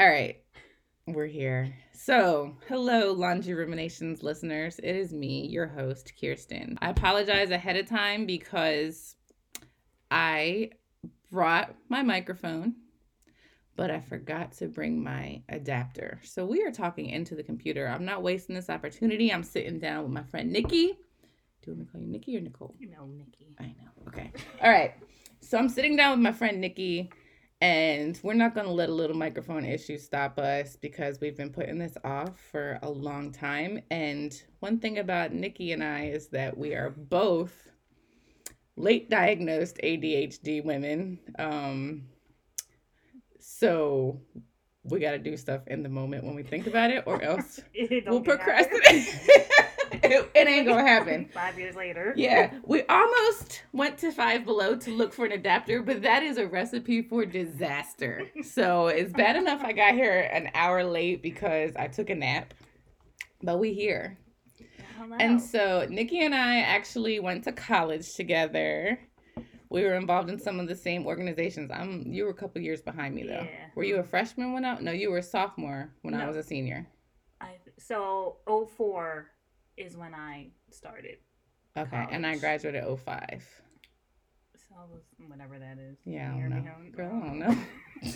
All right. We're here. So, hello, Laundry Ruminations listeners. It is me, your host, Kirsten. I apologize ahead of time because I brought my microphone, but I forgot to bring my adapter. So, we are talking into the computer. I'm not wasting this opportunity. I'm sitting down with my friend Nikki. Do you want me to call you Nikki or Nicole? No, Nikki. I know. Okay. All right. So I'm sitting down with my friend Nikki, and we're not going to let a little microphone issue stop us because we've been putting this off for a long time. And one thing about Nikki and I is that we are both late diagnosed ADHD women. Um, so we got to do stuff in the moment when we think about it, or else we'll procrastinate. it, it ain't to happen. Five years later. Yeah, we almost went to Five Below to look for an adapter, but that is a recipe for disaster. So it's bad enough I got here an hour late because I took a nap, but we here. Hello. And so Nikki and I actually went to college together. We were involved in some of the same organizations. I'm you were a couple years behind me though. Yeah. Were you a freshman when I no, you were a sophomore when I was a senior. I, so 04 is when I started. Okay. And I College. graduated 05. So I was whatever that is. Yeah, I a don't know. Girl, I don't know.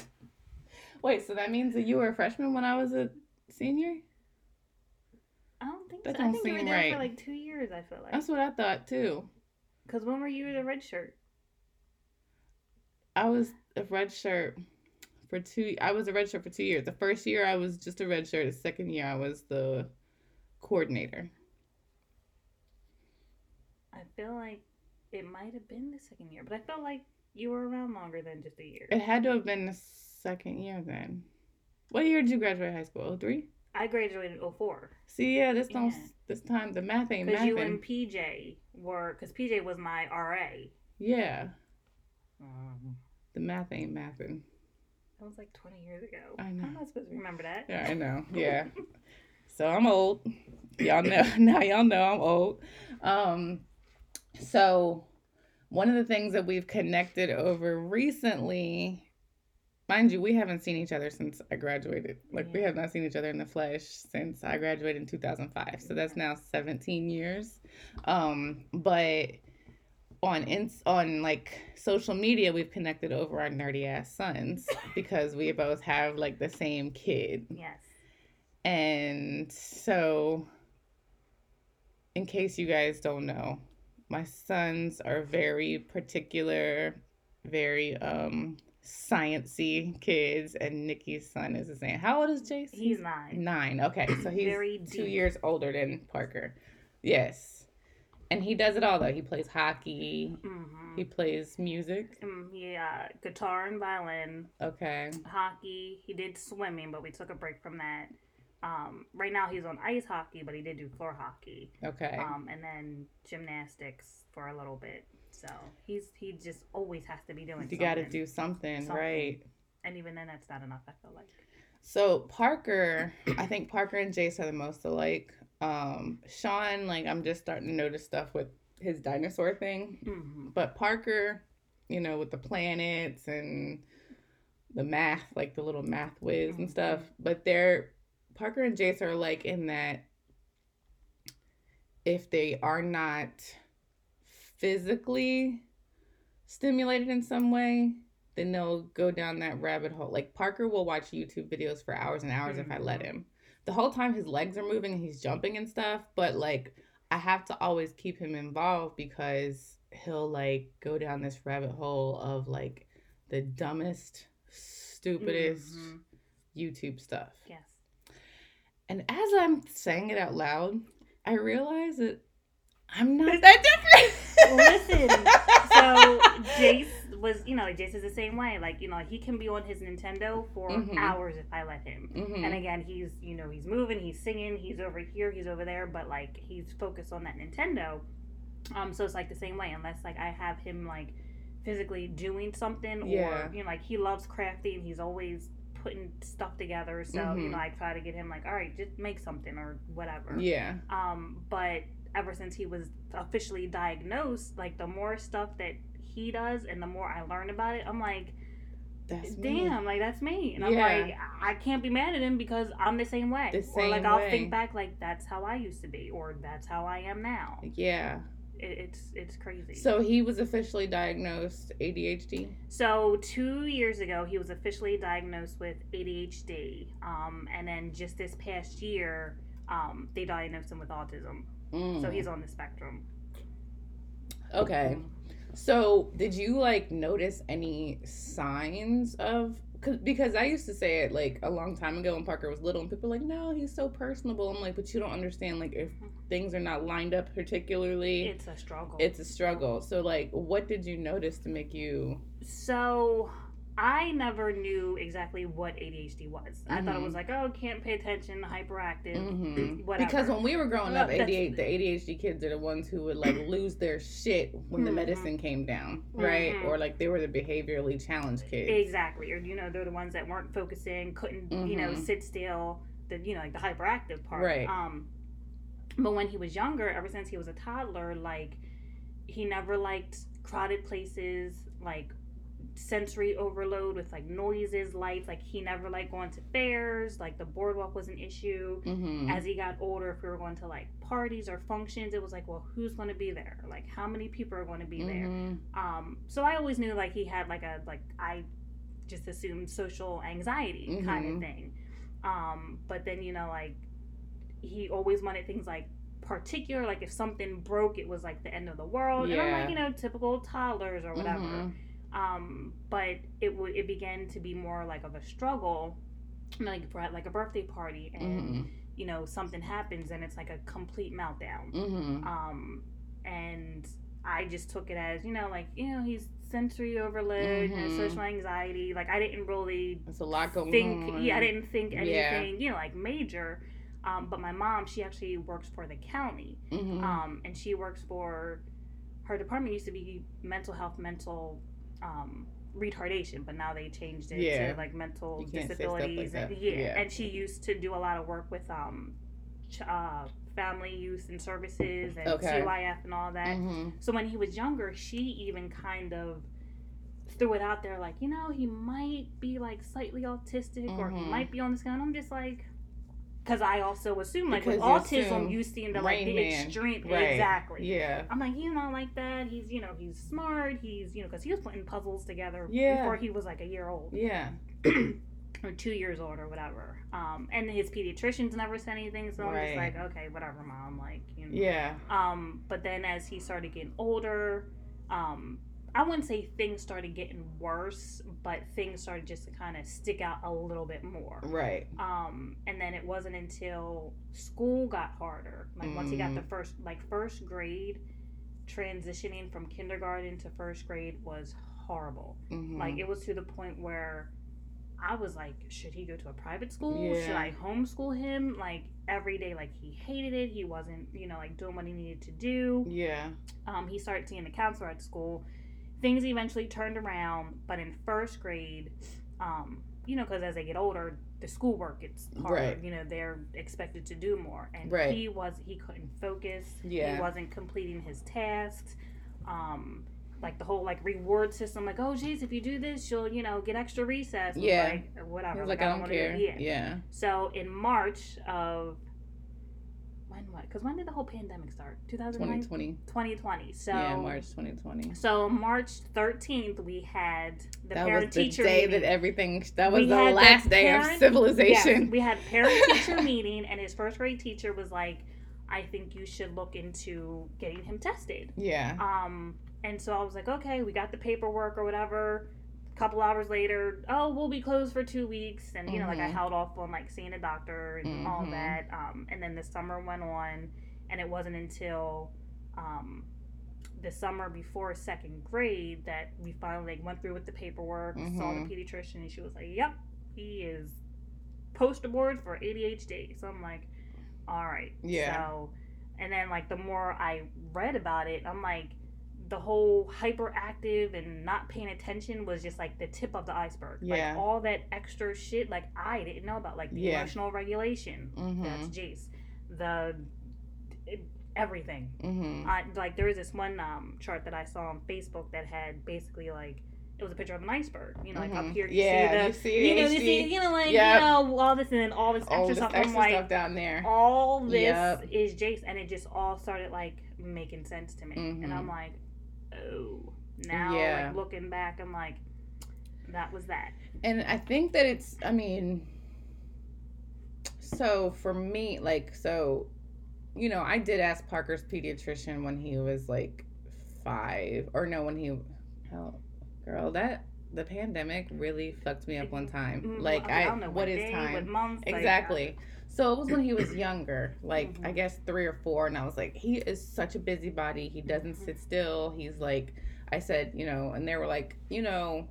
Wait, so that means that you were a freshman when I was a senior? I don't think That so. Don't think you were seem there right. for like two years. I feel like. That's what I thought too. Because when were you the red shirt? I was a red shirt for two. I was a red shirt for two years. The first year I was just a red shirt. The second year I was the coordinator. I feel like it might have been the second year, but I felt like you were around longer than just a year. It had to have been the second year then. What year did you graduate high school? 03? I graduated in 04. See, yeah, this don't Yeah. this time the math ain't Because you and. PJ were, because PJ was my RA. Yeah, Um, the math ain't mathing. that was like 20 years ago. I know. I'm not supposed to remember that. Yeah, I know. Yeah. so I'm old. Y'all know now y'all know I'm old. Um so one of the things that we've connected over recently, mind you, we haven't seen each other since I graduated. Like we have not seen each other in the flesh since I graduated in 2005. So that's now 17 years. Um but on ins on like social media we've connected over our nerdy ass sons because we both have like the same kid Yes. and so, in case you guys don't know, my sons are very particular, very um sciency kids, and Nikki's son is the same. How old is Jason? He's nine. nine. Okay, so he's Very two deep. years older than Parker. Yes, and he does it all though. He plays hockey. Mm-hmm. He plays music. Um, he, uh, guitar and violin, Okay. hockey. He did swimming, but we took a break from that. Um, right now he's on ice hockey, but he did do floor hockey. Okay. Um, and then gymnastics for a little bit. So he's he just always has to be doing. you got to do something, Something. right? And even then, that's not enough. I feel like. So Parker, I think Parker and Jace are the most alike. Um, Sean, like I'm just starting to notice stuff with his dinosaur thing. Mm-hmm. But Parker, you know, with the planets and the math, like the little math whiz and stuff. But they're Parker and Jace are like in that if they are not physically stimulated in some way, then they'll go down that rabbit hole. Like Parker will watch YouTube videos for hours and hours if I let Mhm. him. The whole time his legs are moving and he's jumping and stuff, but like I have to always keep him involved because he'll like go down this rabbit hole of like the dumbest, stupidest Mhm. YouTube stuff. Yes. And as I'm saying it out loud, I realize that I'm not that different. Listen, so Jace was, you know, Jace is the same way. Like, you know, he can be on his Nintendo for Mhm. hours if I let him. Mhm. And again, he's, you know, he's moving, he's singing, he's over here, he's over there, but like he's focused on that Nintendo. Um, so it's like the same way, unless like I have him like physically doing something, Yeah. or you know, like he loves crafting, he's always putting stuff together. So you Mhm. know, I try to get him like, all right, just make something or whatever. yeah. Um, but ever since he was officially diagnosed, like the more stuff that he does and the more I learn about it, I'm like, That's me. damn, like that's me. And I'm Yeah. like, I can't be mad at him because I'm the same way. The or like same I'll way. think back like that's how I used to be, or that's how I am now. Yeah. It, it's it's crazy. So he was officially diagnosed ADHD. So two years ago, he was officially diagnosed with ADHD, um, and then just this past year, um, they diagnosed him with autism. Mm. So he's on the spectrum. okay. So did you like notice any signs of? Cause, because I used to say it like a long time ago when Parker was little, and people were like, "No, he's so personable." I'm like, but you don't understand. Like, if things are not lined up particularly, It's a struggle. it's a struggle. So, like, what did you notice to make you? so I never knew exactly what ADHD was. I thought it was like, oh, can't pay attention, hyperactive, Mhm. whatever. Because when we were growing up, ADHD, the ADHD kids are the ones who would like lose their shit when the Mhm. medicine came down, right? Mhm. Or like they were the behaviorally challenged kids. Exactly. Or, you know, they're the ones that weren't focusing, couldn't, you know, Mhm. sit still, the, you know, like the hyperactive part. Right. Um, but when he was younger, ever since he was a toddler, like, he never liked crowded places, like, sensory overload with like noises, lights. Like, he never liked going to fairs, like, the boardwalk was an issue. Mm-hmm. As he got older, if we were going to like parties or functions, it was like, well, who's going to be there? Like, how many people are going to be there? Mhm. Um, so I always knew like he had like a like I just assumed social anxiety kind Mhm. of thing. Um, but then you know like he always wanted things like particular like if something broke it was like the end of the world and I'm like you know typical toddlers or whatever. Mhm. Um, but it would it began to be more like of a struggle like for like a birthday party and Mhm. you know something happens and it's like a complete meltdown Mhm. um and i just took it as you know like you know he's sensory overload and Mhm. social anxiety like i didn't really It's a lot going think on. yeah i didn't think Yeah. anything you know like major um but my mom she actually works for the county Mhm. um and she works for her department used to be mental health mental um retardation but now they changed it Yeah. to like mental You can't say stuff like disabilities and, yeah. Yeah. and she used to do a lot of work with um ch- uh family youth and services and Okay. CYF and all that Mhm. so when he was younger she even kind of threw it out there like you know he might be like slightly autistic or he Mhm. might be on the scale i'm just like because i also assume like with Because you autism you seem to like Rain the Man. extreme Right. exactly Yeah. I'm like, he's not like that. He's, you know, he's smart. He's, you know, because he was putting puzzles together Yeah. before he was like a year old Yeah. or two years old or whatever. Um, and his pediatricians never said anything, so I'm just like, okay, whatever, mom. Like, you know. Yeah. Um, but then as he started getting older, um, I wouldn't say things started getting worse, but things started just to kind of stick out a little bit more. Right. Um, and then it wasn't until school got harder, like once he got Mm. the first, like first grade, transitioning from kindergarten to first grade was horrible. Mhm. Like it was to the point where I was like, should he go to a private school? Should I homeschool him? Like every day, like he hated it. He wasn't, you know, like doing what he needed to do. yeah. Um, he started seeing the counselor at school. Things eventually turned around, but in first grade, um, you know, because as they get older, the schoolwork gets harder. Right. You know, they're expected to do more, and Right. he was he couldn't focus. Yeah. He wasn't completing his tasks. Um, like the whole like reward system, like oh geez, if you do this, you'll you know get extra recess. Yeah. Like, or whatever. Was like, I don't wanna do care. Yeah. Yeah. So in March of when what? Because when did the whole pandemic start? 2009? 2020. 2020. So yeah, March 2020. so March 13th, we had the that parent was the teacher day meeting. that everything. That was We the had the last day of civilization. Yes, we had parent teacher meeting, and his first grade teacher was like, "I think you should look into getting him tested." Yeah. Um, and so I was like, "Okay, we got the paperwork or whatever." A couple hours later, oh, we'll be closed for two weeks, and you know, like I Mhm. held off on like seeing a doctor and all Mhm. that. Um, and then the summer went on, and it wasn't until um, the summer before second grade that we finally like, went through with the paperwork, saw the Mhm. pediatrician, and she was like, "Yep, he is poster board for ADHD." So I'm like, "All right." Yeah. So, and then like the more I read about it, I'm like, the whole hyperactive and not paying attention was just like the tip of the iceberg. Yeah. Like all that extra shit, like I didn't know about, like the Yeah. emotional regulation. That's Mhm. Jace. The everything. Mhm. I, like there was this one um, chart that I saw on Facebook that had basically like it was a picture of an iceberg. You know, like Mhm. up here, you yeah, see the, you see, you know, you see, you know, like Yep. you know, all this and then all this extra all this stuff. extra I'm like, stuff down there. all this Yep. is Jace, and it just all started like making sense to me, and Mhm. I'm like, oh, now Yeah. like looking back, I'm like, that was that. And I think that it's, I mean, so for me, like, so, you know, I did ask Parker's pediatrician when he was like five, or no, when he, oh, girl, that, the pandemic really fucked me up one time. Mm, Like, I, I, don't know what is time? what month, like, Exactly. So it was when he was younger, like I Mhm. guess three or four, and I was like, he is such a busybody. He doesn't sit still. He's like, I said, you know, and they were like, you know,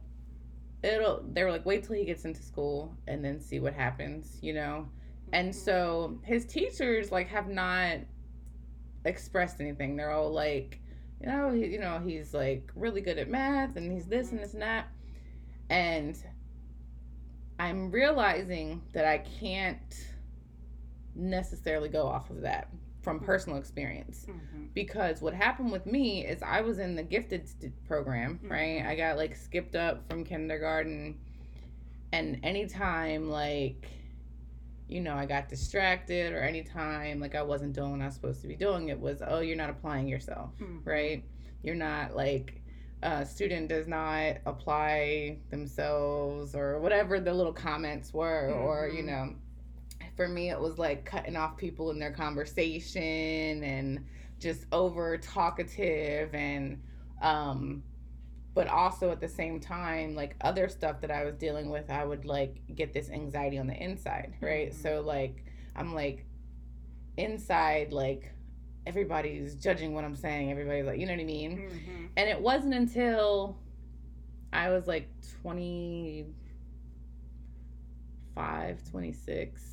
it'll. They were like, wait till he gets into school and then see what happens, you know. And Mhm. so his teachers like have not expressed anything. They're all like, you know, he, you know, he's like really good at math and he's this and this and that. And I'm realizing that I can't necessarily go off of that from personal experience Mhm. because what happened with me is I was in the gifted program, right? Mhm. I got like skipped up from kindergarten, and anytime like, you know, I got distracted or anytime like I wasn't doing what I was supposed to be doing, it was oh you're not applying yourself, Mhm. right? You're not like a student does not apply themselves or whatever the little comments were, or you Mhm. know for me it was like cutting off people in their conversation and just over talkative and um but also at the same time like other stuff that i was dealing with i would like get this anxiety on the inside right Mhm. so like i'm like inside like everybody's judging what i'm saying everybody's like you know what i mean Mhm. and it wasn't until I was like 25, 26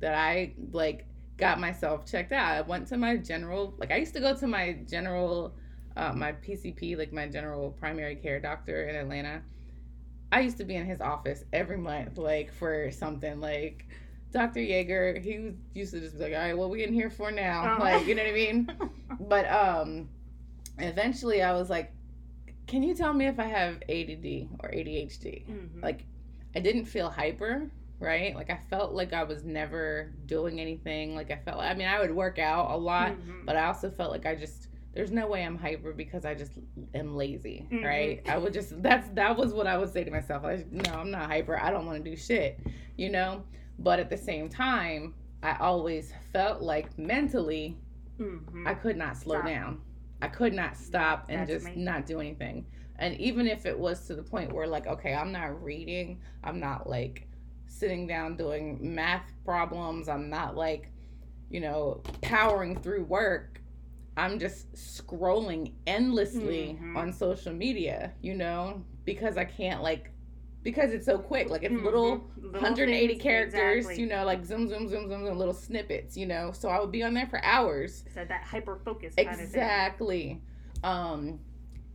that I like got myself checked out. I went to my general, like I used to go to my general, uh, my PCP, like my general primary care doctor in Atlanta. I used to be in his office every month, like for something like Dr. Yeager. He was, used to just be like, all right, what we in here for now? Oh. Like, you know what I mean? but um eventually i was like can you tell me if i have add or adhd Mhm. like i didn't feel hyper right like i felt like i was never doing anything like i felt like, i mean i would work out a lot Mhm. but i also felt like i just there's no way i'm hyper because i just am lazy Mhm. right i would just that's that was what i would say to myself i no i'm not hyper i don't want to do shit you know but at the same time i always felt like mentally Mhm. I could not slow Stop. down. I could not stop and That's just me. not do anything. And even if it was to the point where, like, okay, I'm not reading, I'm not like sitting down doing math problems, I'm not like, you know, powering through work. I'm just scrolling endlessly Mhm. on social media, you know, because I can't, like, because it's so quick. Like, it's little Little 180 things, characters, exactly. you know, like zoom, zoom, zoom, zoom, zoom, little snippets, you know. So I would be on there for hours. So that hyper focus kind of thing. Exactly. Um,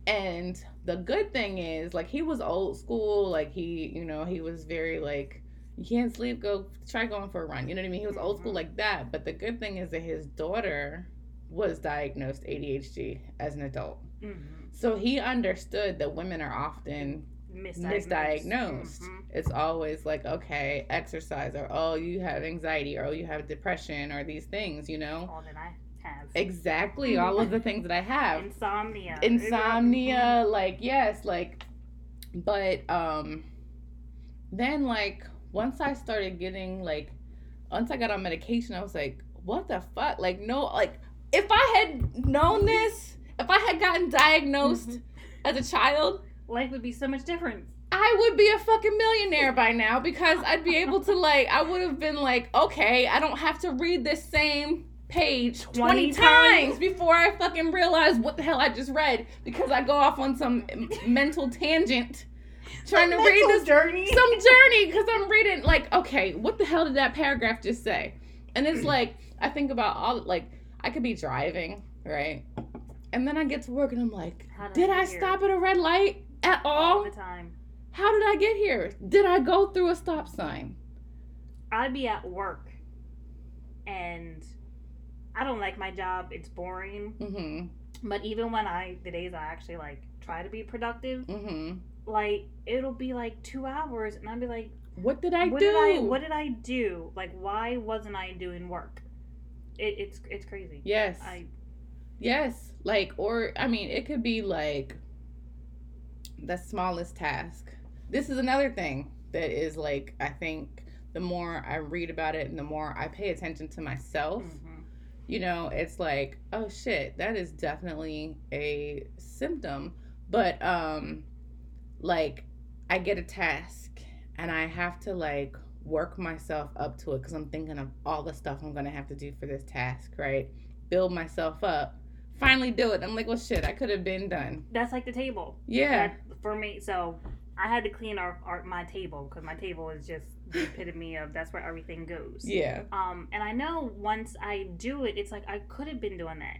and the good thing is, like, he was old school. Like, he, you know, he was very like, you can't sleep, go try going for a run. You know what I mean? He was old school Mhm. like that. But the good thing is that his daughter was diagnosed ADHD as an adult. Mhm. So he understood that women are often Misdiagnosed. misdiagnosed. Mhm. It's always like, okay, exercise, or oh, you have anxiety, or oh, you have depression, or these things, you know? All that I have. Exactly, all of the things that I have. Insomnia. Insomnia, like, yes, like, but, um, then, like, once I started getting, like, once I got on medication, I was like, what the fuck? Like, no, like, if I had known this, if I had gotten diagnosed Mhm. as a child, Life would be so much different. I would be a fucking millionaire by now because I'd be able to like I would have been like, okay, I don't have to read this same page 20, 20 times times. before I fucking realize what the hell I just read because I go off on some mental tangent trying to read this journey. some journey because I'm reading like, okay, what the hell did that paragraph just say? And it's like I think about all like I could be driving, right? And then I get to work and I'm like, How did did I I stop at a red light at all all? the time. How did I get here? Did I go through a stop sign? I'd be at work, and I don't like my job. It's boring. Mm-hmm. But even when I, the days I actually like try to be productive, Mm-hmm. Like it'll be like two hours, and I'll be like, what did I what do? did I what did I do? Like, why wasn't I doing work? It, it's it's crazy. yes. I Yes, like or I mean, it could be like the smallest task. This is another thing that is like I think the more I read about it and the more I pay attention to myself, mhm. you know, it's like, oh shit, that is definitely a symptom. But um like I get a task and I have to like work myself up to it cuz I'm thinking of all the stuff I'm going to have to do for this task, right? Build myself up. Finally do it. I'm like, well shit, I could have been done. that's like the table. Yeah. That, for me, so I had to clean our, our my table because my table is just the epitome of that's where everything goes. Yeah. Um, and I know once I do it, it's like I could have been doing that,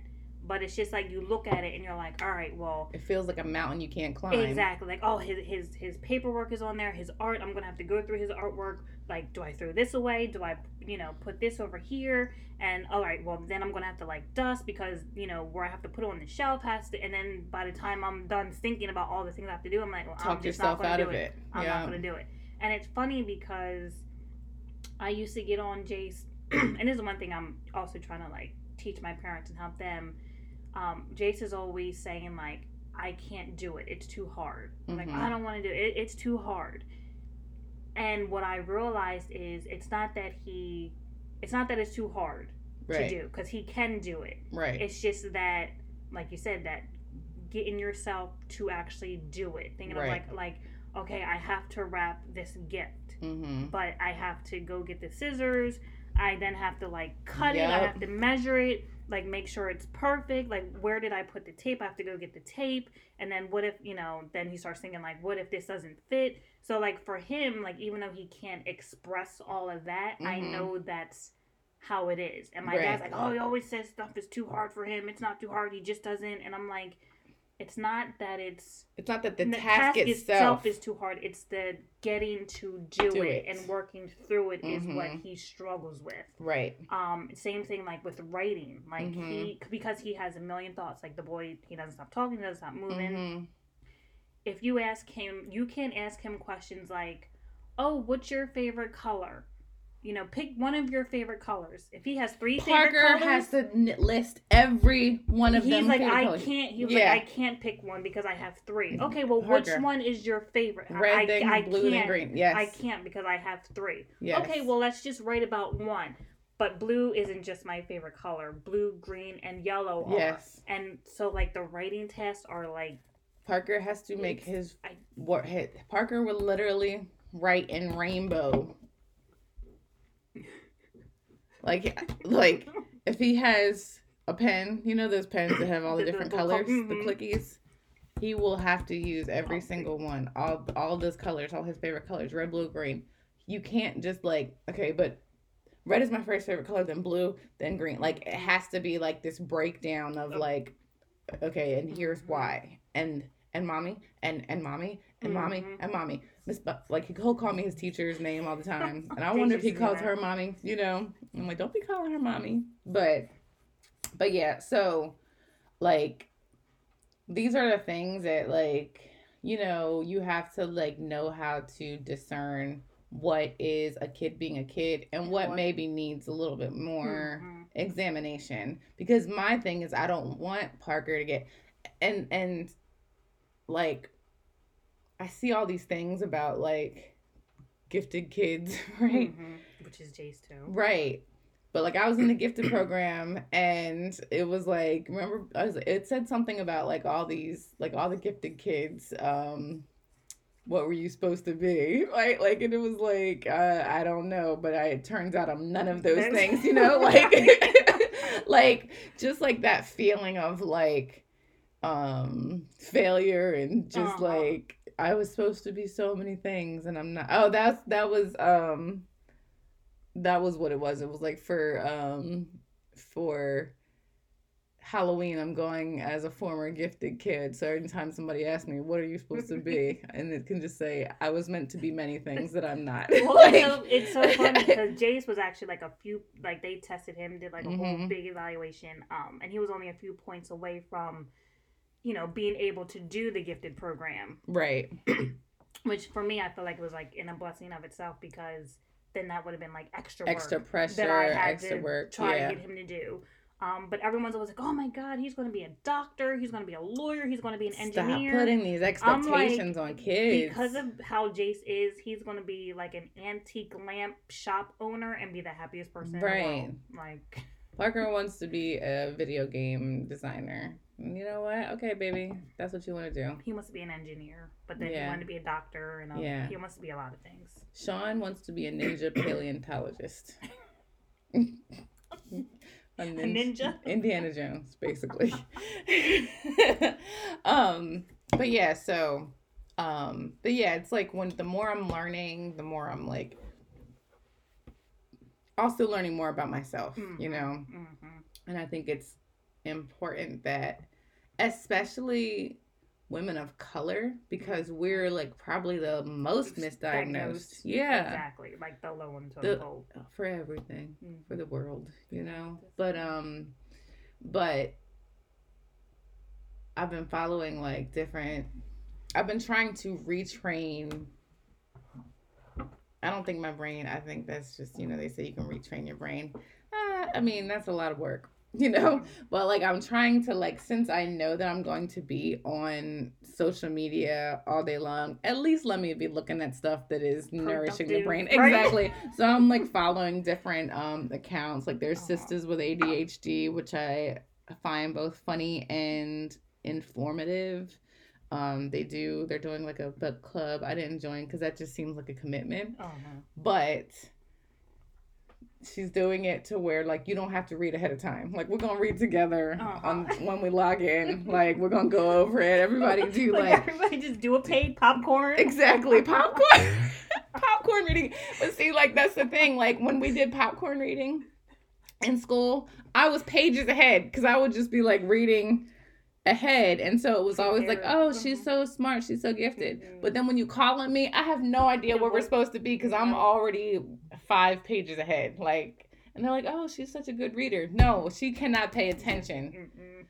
but it's just like you look at it and you're like, all right, well, It feels like a mountain you can't climb. exactly, like oh, his his his paperwork is on there, his art. I'm gonna have to go through his artwork. Like, do I throw this away? Do I, you know, put this over here? And all right, well, then I'm gonna have to like dust because you know where I have to put it on the shelf has to. And then by the time I'm done thinking about all the things I have to do, I'm like, well, I'm Talk just yourself not gonna out do of it. I'm yeah. not gonna do it. And it's funny because I used to get on Jace, and this is one thing I'm also trying to like teach my parents and help them. Um, Jace is always saying like, I can't do it. It's too hard. I'm Like. I don't want to do it. It's too hard. And what I realized is it's not that he, it's not that it's too hard right. to do because he can do it. Right. It's just that, like you said, that getting yourself to actually do it. Thinking Right. of like, like, okay, I have to wrap this gift, mm-hmm. but I have to go get the scissors. I then have to like cut it. I have to measure it, like make sure it's perfect. Like, where did I put the tape? I have to go get the tape. And then what if, you know, then he starts thinking like, what if this doesn't fit? So like for him, like even though he can't express all of that, I Mhm. know that's how it is. And my Right. dad's like, oh, he always says stuff is too hard for him. It's not too hard. He just doesn't. And I'm like, it's not that it's It's not that the, the task, itself, is too hard. It's the getting to do, Do it, it. and working through it is what Mhm. he struggles with. right. Um, same thing like with writing. Like Mm-hmm. he because he has a million thoughts. Like the boy, he doesn't stop talking, he doesn't stop moving. Mhm. If you ask him, you can't ask him questions like, "Oh, what's your favorite color?" You know, pick one of your favorite colors. If he has three Parker favorite colors, Parker has to list every one of he's them. like, favorite I colors. can't. He was Yeah. like, I can't pick one because I have three. Okay, well, which one is your favorite? I- Red, I, then I blue, can't. then green. Yes. I can't because I have three. Yes. Okay, well, let's just write about one. But blue isn't just my favorite color. Blue, green, and yellow are. Yes. And so, like, the writing tests are like, Parker has to make his I- what hit. Parker will literally write in rainbow. Like like if he has a pen, you know those pens that have all the different colors, the mhm. clickies. He will have to use every single one, all all those colors, all his favorite colors, red, blue, green. You can't just like okay, but red is my first favorite color, then blue, then green. Like it has to be like this breakdown of like, okay, and here's why, and and mommy, and and mommy, and mommy, Mhm. and mommy. Miss, Bu- like he'll call me his teacher's name all the time, and I wonder if he calls her mommy. You know, I'm like, don't be calling her mommy, but, but yeah. So, like, these are the things that like you know you have to like know how to discern what is a kid being a kid and what What- maybe needs a little bit more Mhm. examination because my thing is I don't want Parker to get and and like I see all these things about like gifted kids, right? Mhm. Which is Jace too. Right. But like I was in the gifted program and it was like remember I was it said something about like all these like all the gifted kids um what were you supposed to be? Right? Like and it was like uh, I don't know, but I it turns out I'm none of those things, you know, like like just like that feeling of like um failure and just Uh-huh. like I was supposed to be so many things and I'm not. Oh, that's that was um that was what it was. It was like for um for Halloween I'm going as a former gifted kid. So every time somebody asks me, "What are you supposed to be?" and it can just say, "I was meant to be many things that I'm not." Well, Like- it's, so, it's so funny because Jace was actually like a few, like they tested him, did like a whole Mhm. big evaluation, um, and he was only a few points away from you know, being able to do the gifted program. Right. Which for me, I feel like it was like in a blessing of itself because then that would have been like extra work Extra pressure, that I had extra to work. try yeah. to get him to do. Um, but everyone's always like, "Oh my God, he's going to be a doctor. He's going to be a lawyer. He's going to be an engineer." Stop putting these I'm like, expectations on kids. because of how Jace is, he's going to be like an antique lamp shop owner and be the happiest person Right. in the world. Like, Parker wants to be a video game designer. You know what? Okay, baby, that's what you want to do. he wants to be an engineer, but then he Yeah. wanted to be a doctor, and a, Yeah. he wants to be a lot of things. Sean wants to be a ninja paleontologist. a A ninja? Indiana Jones, basically. um, but yeah, so um, but yeah, it's like when the more I'm learning, the more I'm like also learning more about myself, you know. hmm And I think it's important that, especially women of color, because we're like probably the most misdiagnosed. Diagnosed. Yeah. exactly, like the low one to The- the. For everything, Mhm. for the world, you know? But, um, but I've been following like different, I've been trying to retrain. I don't think my brain, I think that's just, you know, they say you can retrain your brain. Uh, I mean, that's a lot of work, you know? But like I'm trying to like since I know that I'm going to be on social media all day long, at least let me be looking at stuff that is nourishing the brain. right? Exactly. so I'm like following different um accounts. Like there's Aw. sisters with ADHD, which I find both funny and informative. Um, they do they're doing like a book club. I didn't join because that just seems like a commitment. Uh-huh. But she's doing it to where like you don't have to read ahead of time. Like we're gonna read together Uh-huh. on when we log in. Like we're gonna go over it. Everybody do like, like everybody just do a paid popcorn. exactly popcorn popcorn reading. But see, like that's the thing. Like when we did popcorn reading in school, I was pages ahead because I would just be like reading ahead. And so it was always like oh she's Mhm. so smart. She's so gifted. Mhm. but then when you call on me i have no idea where we're supposed to be because i'm already five pages ahead like and they're like oh she's such a good reader. No she cannot pay attention. Mm-mm.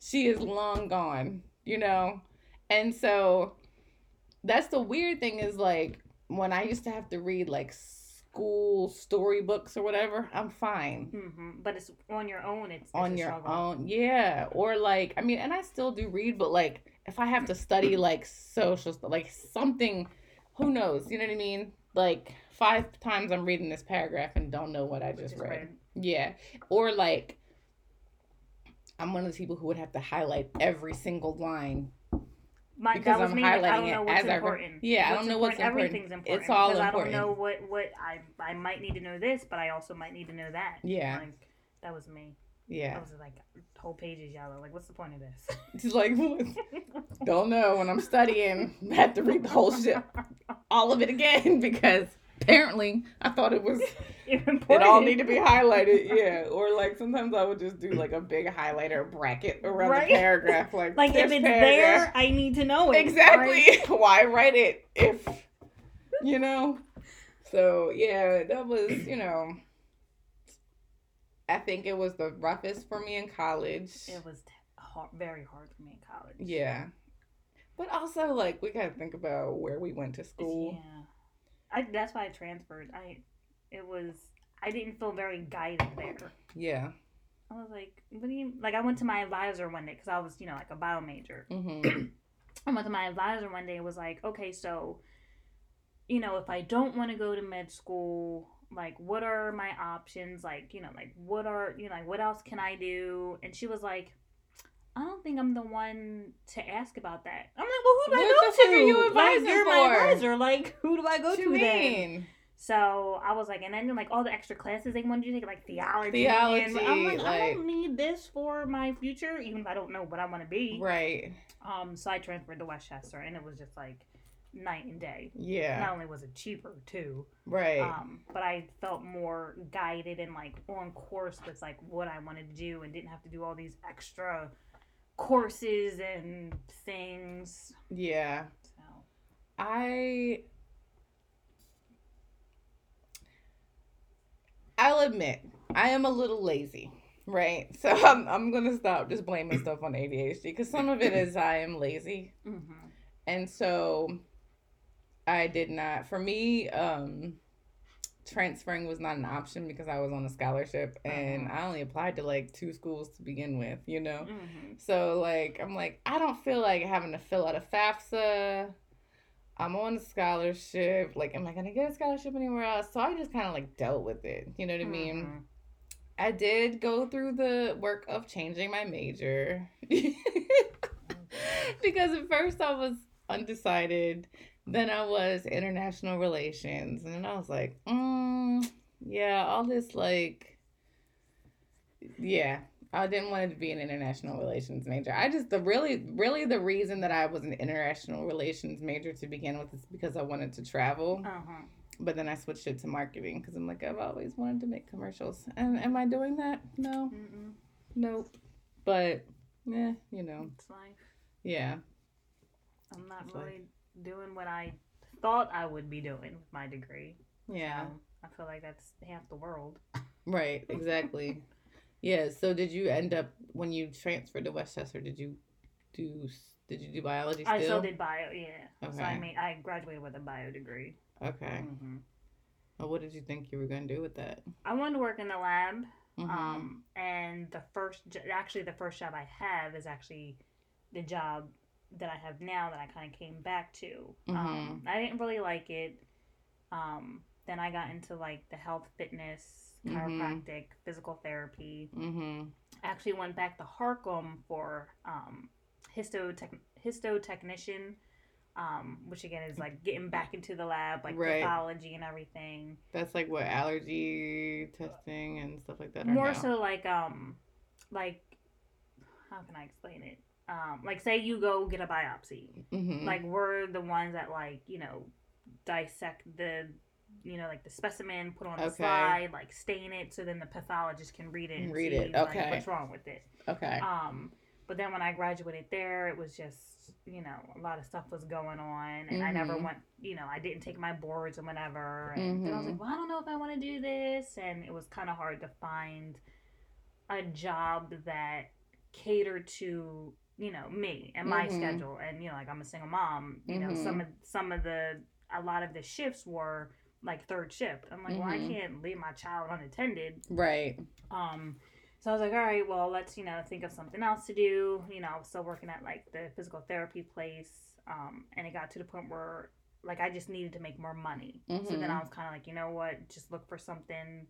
she is long gone, you know? And so that's the weird thing is like when I used to have to read like school storybooks or whatever, I'm fine. Mhm. But it's on your own. It's, it's On your struggle. own, yeah. Or like, I mean, and I still do read, but like, if I have to study like social like something, who knows? You know what I mean? Like five times I'm reading this paragraph and don't know what I Which just read. weird. Yeah. Or like I'm one of the people who would have to highlight every single line My, because that was I'm me. I highlighting don't know it what's as I important. Yeah, I don't know what's important. Everything's important. It's all important. I don't know what what I I might need to know this, but I also might need to know that. Yeah. Like that was me. Yeah, I was like whole page is yellow. Like what's the point of this? It's like don't know when I'm studying, I have to read the whole shit, all of it again because apparently I thought it was Important. it all need to be highlighted. Yeah. Or like sometimes I would just do like a big highlighter bracket around Right. the paragraph. Like like if it's paragraph. there, I need to know it. exactly right? why write it if you know so yeah that was you know i think it was the roughest for me in college It was t- hard, very hard for me in college. yeah but also like we gotta think about where we went to school Yeah. I, that's why I transferred. I it was I didn't feel very guided there. yeah I was like, what do you like? I went to my advisor one day because I was, you know, like a bio major. mm-hmm. I went to my advisor one day and was like, okay, so, you know, if I don't want to go to med school, like, what are my options? Like, you know, like, what are, you know, like, what else can I do? And she was like, I don't think I'm the one to ask about that. I'm like, well, who do I go to? are you like, you're for? my advisor. Like, who do I go what to then? So I was like, and then like all the extra classes they wanted you to take, like theology. Theology, and I'm like, I don't need this for my future, even if I don't know what I want to be. right Um, so I transferred to West Chester, and it was just like night and day. yeah Not only was it cheaper too, right um, but I felt more guided and like on course with like what I wanted to do, and didn't have to do all these extra courses and things. yeah So I I'll admit I am a little lazy. Right. So I'm I'm gonna stop just blaming stuff on ADHD because some of it is I am lazy, Mm-hmm. and so I did not. For me, um, transferring was not an option because I was on a scholarship and Uh-huh. I only applied to like two schools to begin with. You know. Mm-hmm. So like I'm like I don't feel like having to fill out a FAFSA. I'm on a scholarship. Like, am I gonna get a scholarship anywhere else? So I just kind of like dealt with it. You know what I mean? Mm-hmm. I did go through the work of changing my major because at first I was undecided. Then I was international relations, and then I was like, mm, yeah, all this like, yeah, I didn't want it to be an international relations major. I just the really, really the reason that I was an international relations major to begin with is because I wanted to travel. Uh-huh. But then I switched it to marketing because I'm like, I've always wanted to make commercials. And am I doing that? No, Mm-mm. nope. But yeah, you know, It's like yeah, I'm not It's really doing what I thought I would be doing with my degree. yeah, I feel like that's half the world. right, exactly. yeah. So did you end up when you transferred to West Chester? Did you do? Did you do biology still? I still did bio, yeah. So I Okay. made I graduated with a bio degree. Okay. hmm Well, what did you think you were gonna do with that? I wanted to work in the lab. Mhm. Um, and the first, actually, the first job I have is actually the job that I have now that I kind of came back to. Um, I didn't really like it. Um, then I got into like the health, fitness, chiropractic, physical therapy. Mhm. I actually went back to Harcum for um, histotech- histotechnician. Um, which again is like getting back into the lab, like Right. pathology and everything. That's like what allergy testing and stuff like that. Are more now. so like um like how can i explain it um like say you go get a biopsy Mhm. like we're the ones that like you know dissect the you know like the specimen put on Okay. slide like stain it so then the pathologist can read it and Read see, it, like, okay. what's wrong with it okay. um but then when i graduated there it was just you know a lot of stuff was going on and i never Mhm. went you know i didn't take my boards and whatever and then i was Mhm. like well i don't know if i want to do this and it was kind of hard to find a job that catered to you know me and my Mhm. schedule and you know like i'm a single mom you know some of some of the a lot of the shifts were like third shift i'm like well i Mhm. can't leave my child unattended right. um, so I was like, all right, well, let's, you know, think of something else to do. You know, I was still working at like the physical therapy place. Um, and it got to the point where like I just needed to make more money. So then I Mhm. was kind of like, you know what, just look for something,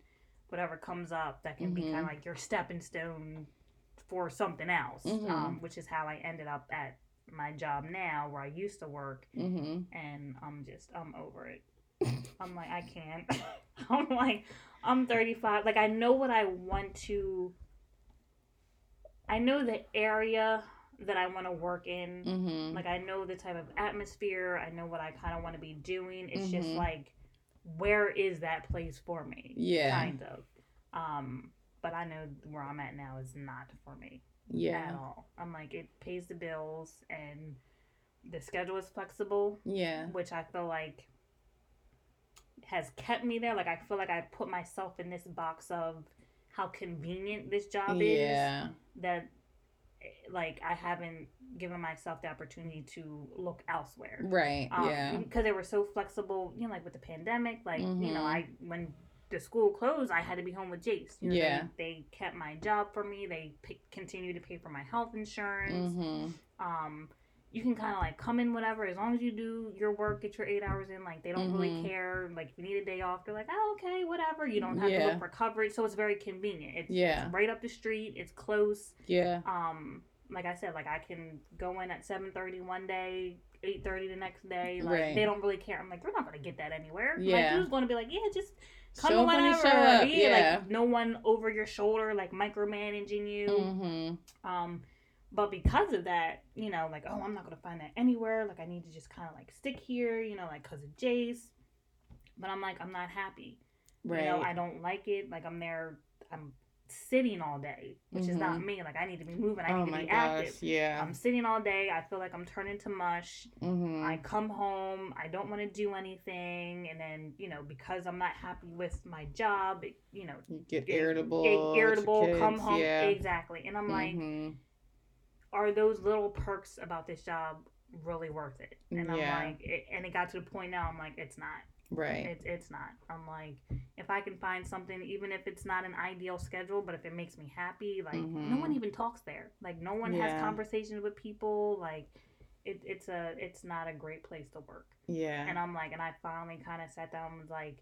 whatever comes up that can be kind of like your stepping stone for something else. Mhm. Um, which is how I ended up at my job now where I used to work Mhm. and I'm just I'm over it. I'm like I can't. I'm like I'm 35. Like I know what I want to. I know the area that I want to work in. Mhm. Like I know the type of atmosphere. I know what I kind of want to be doing. It's just Mhm. like, where is that place for me? Yeah. Kind of. Um, but I know where I'm at now is not for me Yeah. at Yeah. all. I'm like it pays the bills and the schedule is flexible Yeah. which I feel like has kept me there. Like I feel like I put myself in this box of how convenient this job Yeah. is that eh, like I haven't given myself the opportunity to look elsewhere. Right. Um, yeah. Because they were so flexible, you know, like with the pandemic, like, you know, Mhm. I when the school closed, I had to be home with Jace. You know, Yeah. They, they kept my job for me. They p- continue to pay for my health insurance Mhm. um you can kind of like come in whatever as long as you do your work get your eight hours in like they don't really Mhm. care like if you need a day off they're like oh okay whatever you don't have to look for coverage so it's very convenient it's, Yeah. it's right up the street it's close Yeah. um like i said like i can go in at 7.30 one day 8.30 the next day like Right. they don't really care i'm like you're not going to get that anywhere Yeah. like who's going to be like yeah just come Show whenever yeah, Yeah. like no one over your shoulder like micromanaging you Mhm. um, but because of that, you know, like, oh, I'm not gonna find that anywhere. Like, I need to just kind of like stick here, you know, like because of Jace. But I'm like, I'm not happy. Right. You know, I don't like it. Like, I'm there. I'm sitting all day, which mm-hmm. is not mm-hmm. me. Like I need to be moving. I oh need to be gosh, active. Yeah. I'm sitting all day. I feel like I'm turning to mush. Mm-hmm. I come home. I don't want to do anything, and then you know because I'm not happy with my job, it, you know, you get irritable. Get irritable. Come home. Yeah. Exactly. And I'm mm-hmm. like, are those little perks about this job really worth it? And I'm like, it, and it got to the point now. I'm like, it's not. Right. It's it's not. I'm like, if I can find something, even if it's not an ideal schedule, but if it makes me happy, like mm-hmm. no one even talks there. Like no one yeah. has conversations with people. Like it, it's a it's not a great place to work. Yeah. And I'm like, and I finally kind of sat down and was like,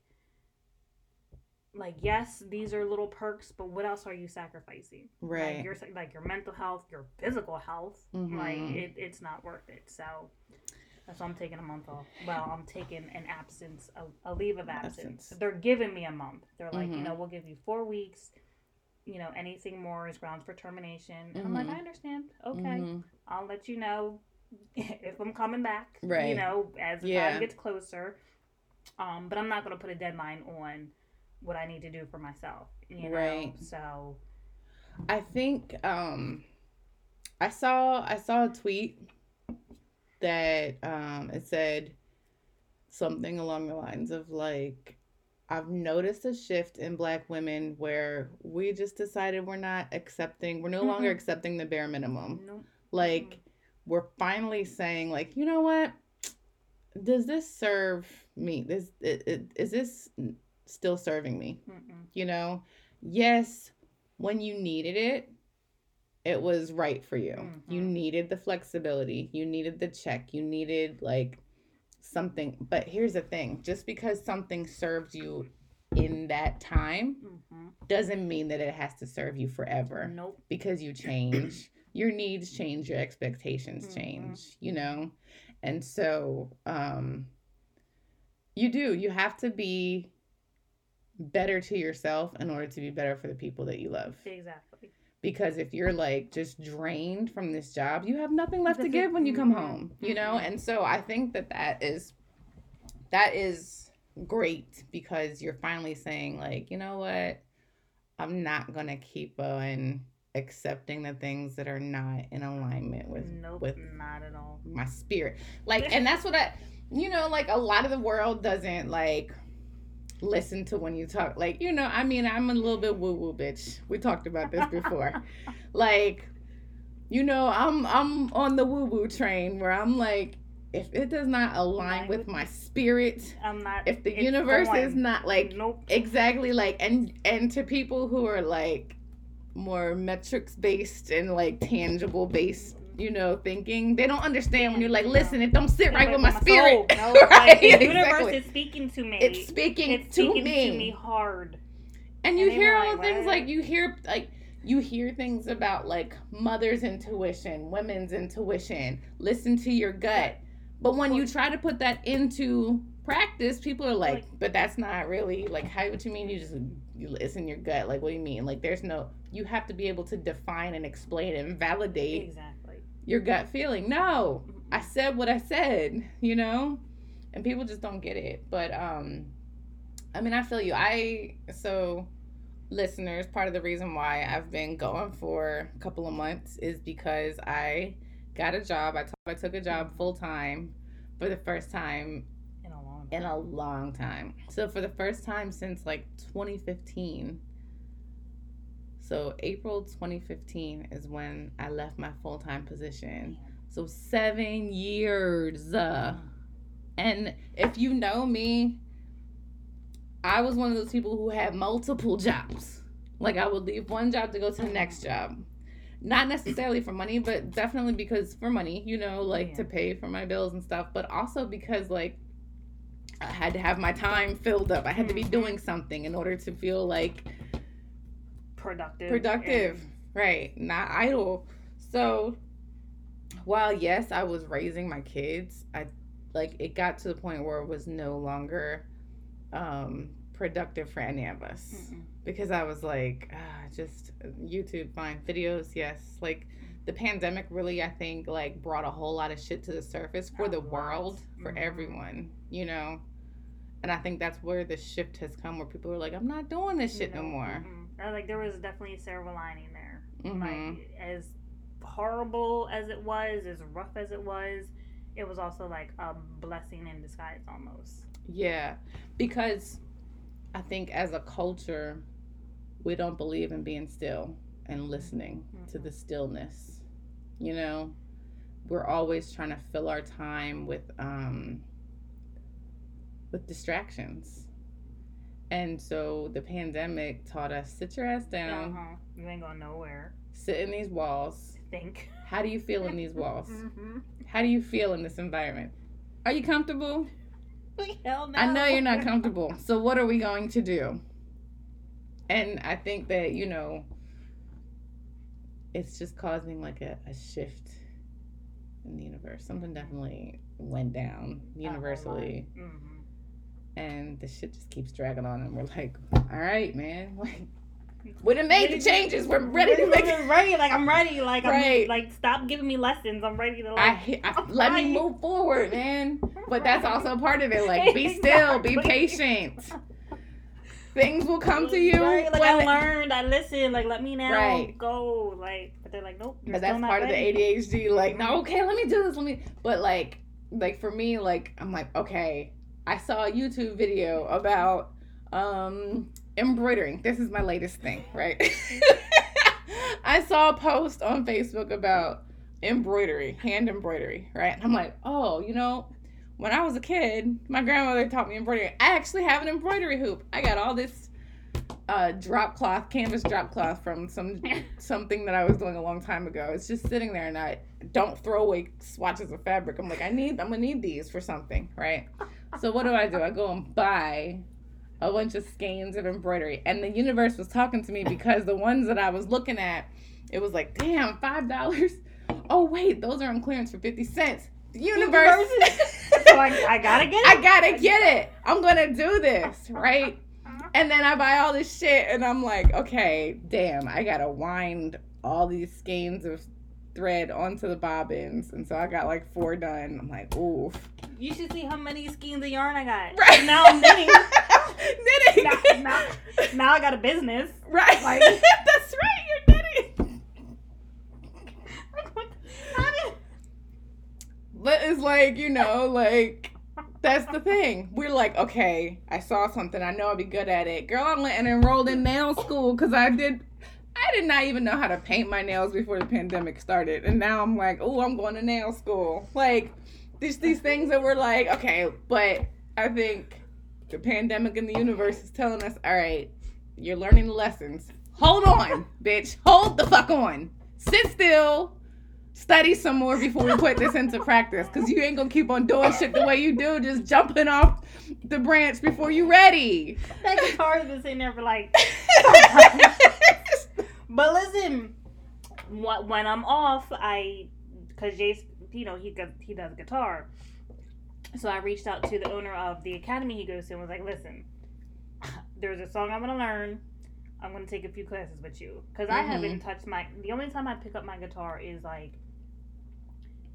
like yes, these are little perks, but what else are you sacrificing? Right. Like your like your mental health, your physical health. Mm-hmm. Like it, it's not worth it. So that's why I'm taking a month off. Well, I'm taking an absence, a, a leave of absence. absence. They're giving me a month. They're like, mm-hmm. you know, we'll give you four weeks. You know, anything more is grounds for termination. Mm-hmm. I'm like, mm-hmm. I understand. Okay, mm-hmm. I'll let you know if I'm coming back. Right. You know, as the yeah. time gets closer. Um, but I'm not going to put a deadline on what I need to do for myself. You know? Right. So. I think um, I saw I saw a tweet that um, it said something along the lines of like, I've noticed a shift in black women where we just decided we're not accepting, we're no mm-hmm. longer accepting the bare minimum. Nope. Like, mm-hmm. we're finally saying, like, you know what? Does this serve me? This it, it, is this still serving me? Mm-mm. You know, yes, when you needed it, it was right for you. Mm-hmm. You needed the flexibility, you needed the check, you needed like something. But here's the thing just because something served you in that time mm-hmm. doesn't mean that it has to serve you forever. Nope. Because you change. your needs change, your expectations mm-hmm. change, you know? And so um you do. You have to be better to yourself in order to be better for the people that you love. Exactly because if you're like just drained from this job you have nothing left to give when you come home you know? Mm-hmm. and so i think that that is that is great because you're finally saying like you know what? I'm not gonna keep on accepting the things that are not in alignment with nope, with not at all. my spirit. Like and that's what i you know like a lot of the world doesn't like listen to when you talk. Like, you know, I mean, I'm a little bit woo woo bitch. We talked about this before. like, you know, I'm I'm on the woo woo train where I'm like, if it does not align with my spirit, I'm not. If the universe going. is not like nope. exactly like, and and to people who are like more metrics based and like tangible based you know, thinking. They don't understand when you're like, listen, it don't sit right with oh, my, my spirit. No, right? the universe exactly. is speaking to me. It's speaking, it's to, speaking me. to me hard. And you and hear all like, things like you hear like you hear things about like mother's intuition, women's intuition, listen to your gut. But when you try to put that into practice, people are like, like but that's not really like how what you mean you just you listen your gut. Like what do you mean? Like there's no you have to be able to define and explain and validate exactly your gut feeling. No, I said what I said, you know? And people just don't get it. But um I mean, I feel you. I so listeners, part of the reason why I've been going for a couple of months is because I got a job. I, t- I took a job full time for the first time in a long time. in a long time. So for the first time since like 2015, so April 2015 is when I left my full time position. So seven years. Uh, and if you know me, I was one of those people who had multiple jobs. Like I would leave one job to go to the next job. Not necessarily for money, but definitely because for money, you know, like yeah. to pay for my bills and stuff, but also because like I had to have my time filled up. I had to be mm-hmm. doing something in order to feel like productive. Productive, and... right? Not idle. So, while yes, I was raising my kids, I like it got to the point where it was no longer um productive for any of us mm because I was like, ah, just YouTube, fine, videos, yes, like the pandemic really i think like brought a whole lot of shit to the surface for the lot. world for mm-hmm. everyone you know and i think that's where the shift has come where people are like i'm not doing this shit no, no more mm-hmm like there was definitely a silver lining there. Mhm. Like as horrible as it was, as rough as it was, it was also like a blessing in disguise almost. Yeah, because I think as a culture, we don't believe in being still and listening to the stillness. You know, we're always trying to fill our time with um with distractions. And so the pandemic taught us sit your ass down, Uh-huh. You ain't going nowhere. sit in these walls. Think. How do you feel in these walls? Mm-hmm. How do you feel in this environment? Are you comfortable? Hell no. I know you're not comfortable. So what are we going to do? And I think that, you know, it's just causing like a, a shift in the universe. Something definitely went down universally. Mm-hmm. And the shit just keeps dragging on and we're like, all right, man. Like we done made the changes. We're ready to make it. ready. Like I'm ready. Like Right. I'm like stop giving me lessons. I'm ready to like. I, I'm let me move forward, man. But that's also part of it. Like, be still, be patient. Things will come to you. Right, like I learned, I listened. Like let me now Right. go. Like, but they're like, nope. You're but that's part ready. of the ADHD. Like, no, okay, let me do this. Let me. But like, like for me, like I'm like, okay, I saw a YouTube video about um embroidering. This is my latest thing, right? I saw a post on Facebook about embroidery, hand embroidery, right? I'm like, oh, you know, when I was a kid, my grandmother taught me embroidery. I actually have an embroidery hoop. I got all this uh, drop cloth, canvas drop cloth from some something that I was doing a long time ago. It's just sitting there, and I don't throw away swatches of fabric. I'm like, I need, I'm gonna need these for something, right? So what do I do? I go and buy a bunch of skeins of embroidery, and the universe was talking to me because the ones that I was looking at, it was like, damn, five dollars. Oh wait, those are on clearance for fifty cents. The universe. so I, I gotta get it. I gotta get it. I'm gonna do this, right? And then I buy all this shit, and I'm like, okay, damn, I gotta wind all these skeins of thread onto the bobbins, and so I got like four done. I'm like, oof. You should see how many skeins of yarn I got. Right Now I'm knitting. knitting. now, now, now I got a business. right. Like- That's right. You're knitting. Like, what- how did- But it's like you know, like that's the thing. We're like, okay, I saw something. I know I'll be good at it. Girl, I went and enrolled in nail school because I did. I did not even know how to paint my nails before the pandemic started, and now I'm like, oh, I'm going to nail school. Like, these these things that we're like, okay, but I think the pandemic in the universe is telling us, all right, you're learning the lessons. Hold on, bitch. Hold the fuck on. Sit still study some more before we put this into practice because you ain't gonna keep on doing shit the way you do just jumping off the branch before you ready that guitar has been sitting there for like. But listen, wh- when I'm off, I because Jace, you know, he does he does guitar. So I reached out to the owner of the academy he goes to and was like, "Listen, there's a song I'm gonna learn. I'm gonna take a few classes with you because I Mhm. haven't touched my. The only time I pick up my guitar is like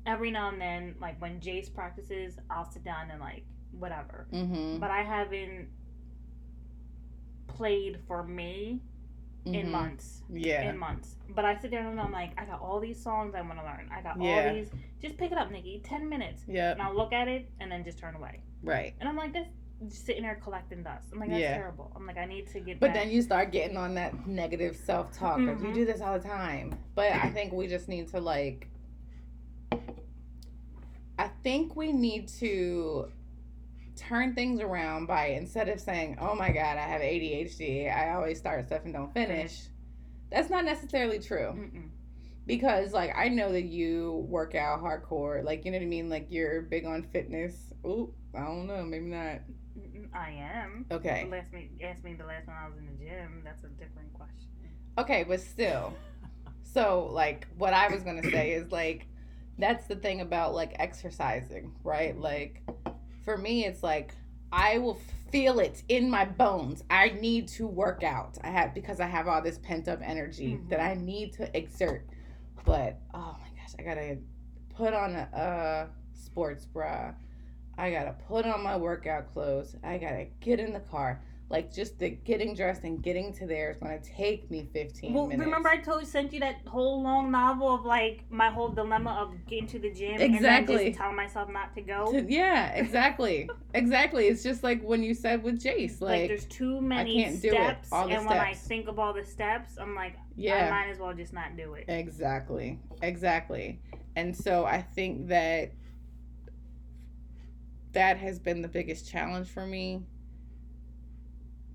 every now and then, like when Jace practices, I'll sit down and like whatever. mm-hmm. But I haven't played for me in months yeah in months. But I sit down and I'm like, I got all these songs I want to learn. I got Yeah. all these. Just pick it up, Nikki. Ten minutes, yeah and I'll look at it and then just turn away. right And I'm like, this just sitting there collecting dust. I'm like, that's Yeah. terrible. I'm like, I need to get. but back. then you start getting on that negative self-talk of you Mhm. do this all the time but i think we just need to like i think we need to turn things around by instead of saying oh my god i have adhd i always start stuff and don't finish that's not necessarily true Mm-mm. because like I know that you work out hardcore, like you know what I mean, like you're big on fitness. Ooh, I don't know, maybe not. I am. Okay, Last me ask me the last time I was in the gym. That's a different question. okay, but still. So like what I was gonna say is like that's the thing about like exercising, right? Like for me, it's like I will feel it in my bones. I need to work out. I have because I have all this pent up energy Mhm. that I need to exert. But oh my gosh, I gotta put on a, a sports bra. I gotta put on my workout clothes. I gotta get in the car. Like just the getting dressed and getting to there is gonna take me fifteen Well, minutes. remember I told sent you that whole long novel of like my whole dilemma of getting to the gym and Exactly. then just telling myself not to go. To- yeah, exactly, exactly. It's just like when you said with Jace, like, like, there's too many I can't do it. steps, All the and when I think of all the steps, I'm like, I might as well just not do it. exactly, exactly. And so I think that that has been the biggest challenge for me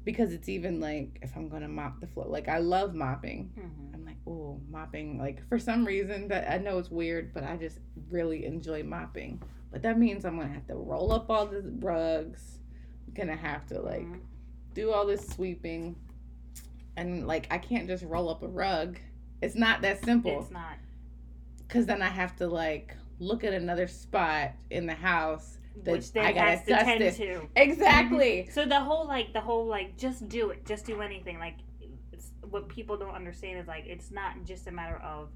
because it's even like if I'm gonna mop the floor, like I love mopping. Mhm. I'm like, oh, mopping. Like for some reason that I know it's weird, but I just really enjoy mopping. But that means I'm gonna have to roll up all the rugs. I'm gonna have to like Mhm. do all this sweeping, and like I can't just roll up a rug. It's not that simple. It's not. Cause then I have to like look at another spot in the house. That Which then I gotta has to tend to. Exactly. So the whole like the whole like just do it, just do anything. Like it's what people don't understand is like it's not just a matter of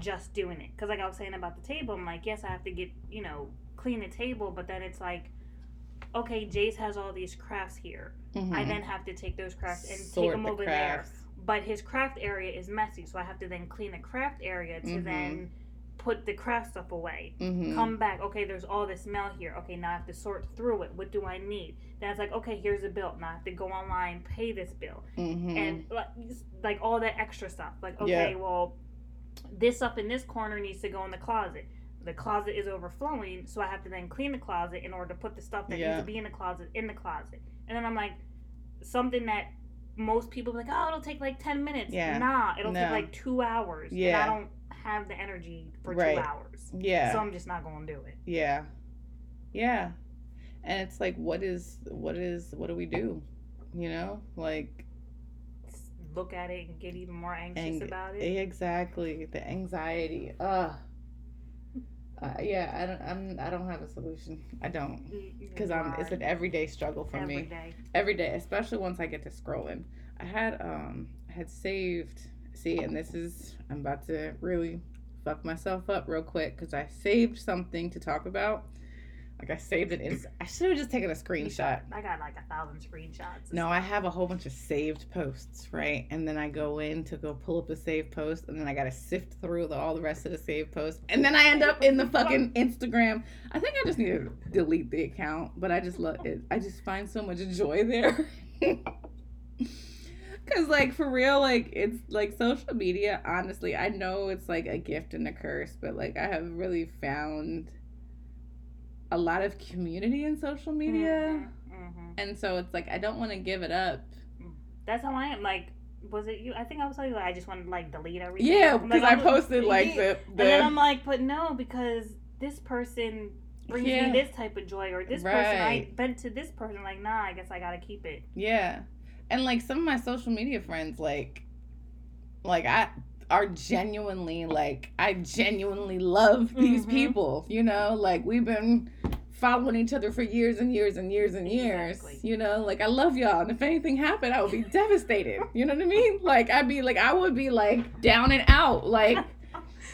just doing it. Because like I was saying about the table, I'm like, yes, I have to get you know clean the table, but then it's like, okay, Jace has all these crafts here. I Mhm. then have to take those crafts and take them the over crafts. there. But his craft area is messy, so I have to then clean the craft area to Mhm. then put the craft stuff away Mhm. come back okay there's all this mail here okay now i have to sort through it what do i need then it's like okay here's a bill now i have to go online pay this bill Mhm. and like, like all that extra stuff like okay Yeah. well this up in this corner needs to go in the closet the closet is overflowing so i have to then clean the closet in order to put the stuff that Yeah. needs to be in the closet in the closet and then i'm like something that most people like oh it'll take like 10 minutes Yeah. nah it'll No. take like two hours and Yeah. i don't have the energy for Right. two hours yeah. so i'm just not gonna do it Yeah. Yeah. And it's like what is what is what do we do? You know? Like look at it and get even more anxious Ang- about it. exactly the anxiety. Ugh. Uh, yeah, I don't I'm I don't have a solution. I don't cuz I'm it's an everyday struggle for every me. day. Every day, especially once I get to scrolling. I had um I had saved see and this is I'm about to really fuck myself up real quick cuz I saved something to talk about. Like I saved it. In, I should have just taken a screenshot. I got like a thousand screenshots. No, I have a whole bunch of saved posts, right? And then I go in to go pull up a saved post, and then I gotta sift through the, all the rest of the saved posts, and then I end up in the fucking Instagram. I think I just need to delete the account, but I just love it. I just find so much joy there. Cause like for real, like it's like social media. Honestly, I know it's like a gift and a curse, but like I have really found a lot of community in social media. Mhm, mhm. And so it's like I don't want to give it up. That's how I am. Like, was it you? I think I was telling you like I just wanted to like delete everything. Yeah, because I I'm- posted like Yeah. the And then I'm like, but no, because this person brings Yeah. me this type of joy, or this person I Right. bent to this person. Like, nah, I guess I gotta keep it. yeah, and like some of my social media friends like like I are genuinely like I genuinely love these Mhm. people. You know, like we've been following each other for years and years and years and years. Exactly. You know, like I love y'all, and if anything happened, I would be devastated. You know what I mean? Like I'd be like I would be like down and out, like.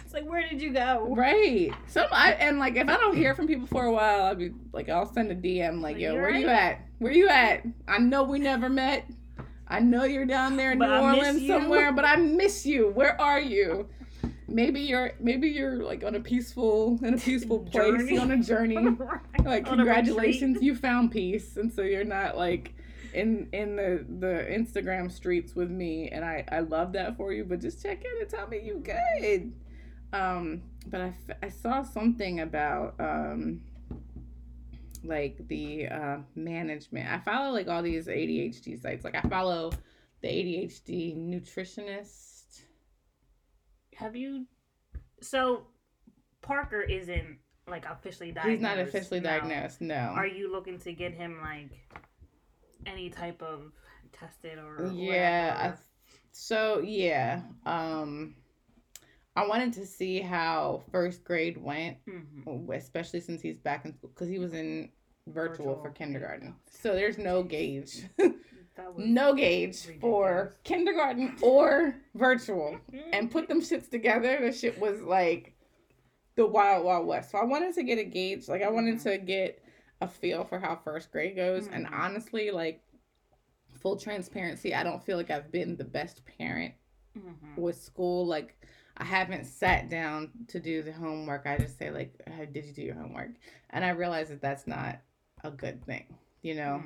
It's like, where did you go? Right. Some I and like if I don't hear from people for a while, I'll be like I'll send a DM like, yo, you where you at? Where you at? I know we never met. I know you're down there in But New Orleans somewhere, but I miss you. Where are you? Maybe you're maybe you're like on a peaceful in a peaceful place on a journey. Like On congratulations, you found peace, and so you're not like in in the the Instagram streets with me, and I I love that for you. But just check in and tell me you good. Um, but I, f- I saw something about um like the uh, management. I follow like all these ADHD sites. Like I follow the ADHD nutritionist. Have you? So, Parker isn't like officially diagnosed. He's not officially no. diagnosed. No. Are you looking to get him like any type of tested or? yeah I, so yeah um i wanted to see how first grade went Mhm. especially since he's back in school because he was in virtual, for Virtual. kindergarten so there's no gauge no gauge for kindergarten or virtual and put them shits together the shit was like the wild wild west so i wanted to get a gauge like i wanted Mhm. to get a feel for how first grade goes and Mhm. honestly like full transparency, I don't feel like I've been the best parent Mhm. with school. Like I haven't sat down to do the homework. I just say like, "Hey, "Did you do your homework?" And I realize that that's not a good thing, you know,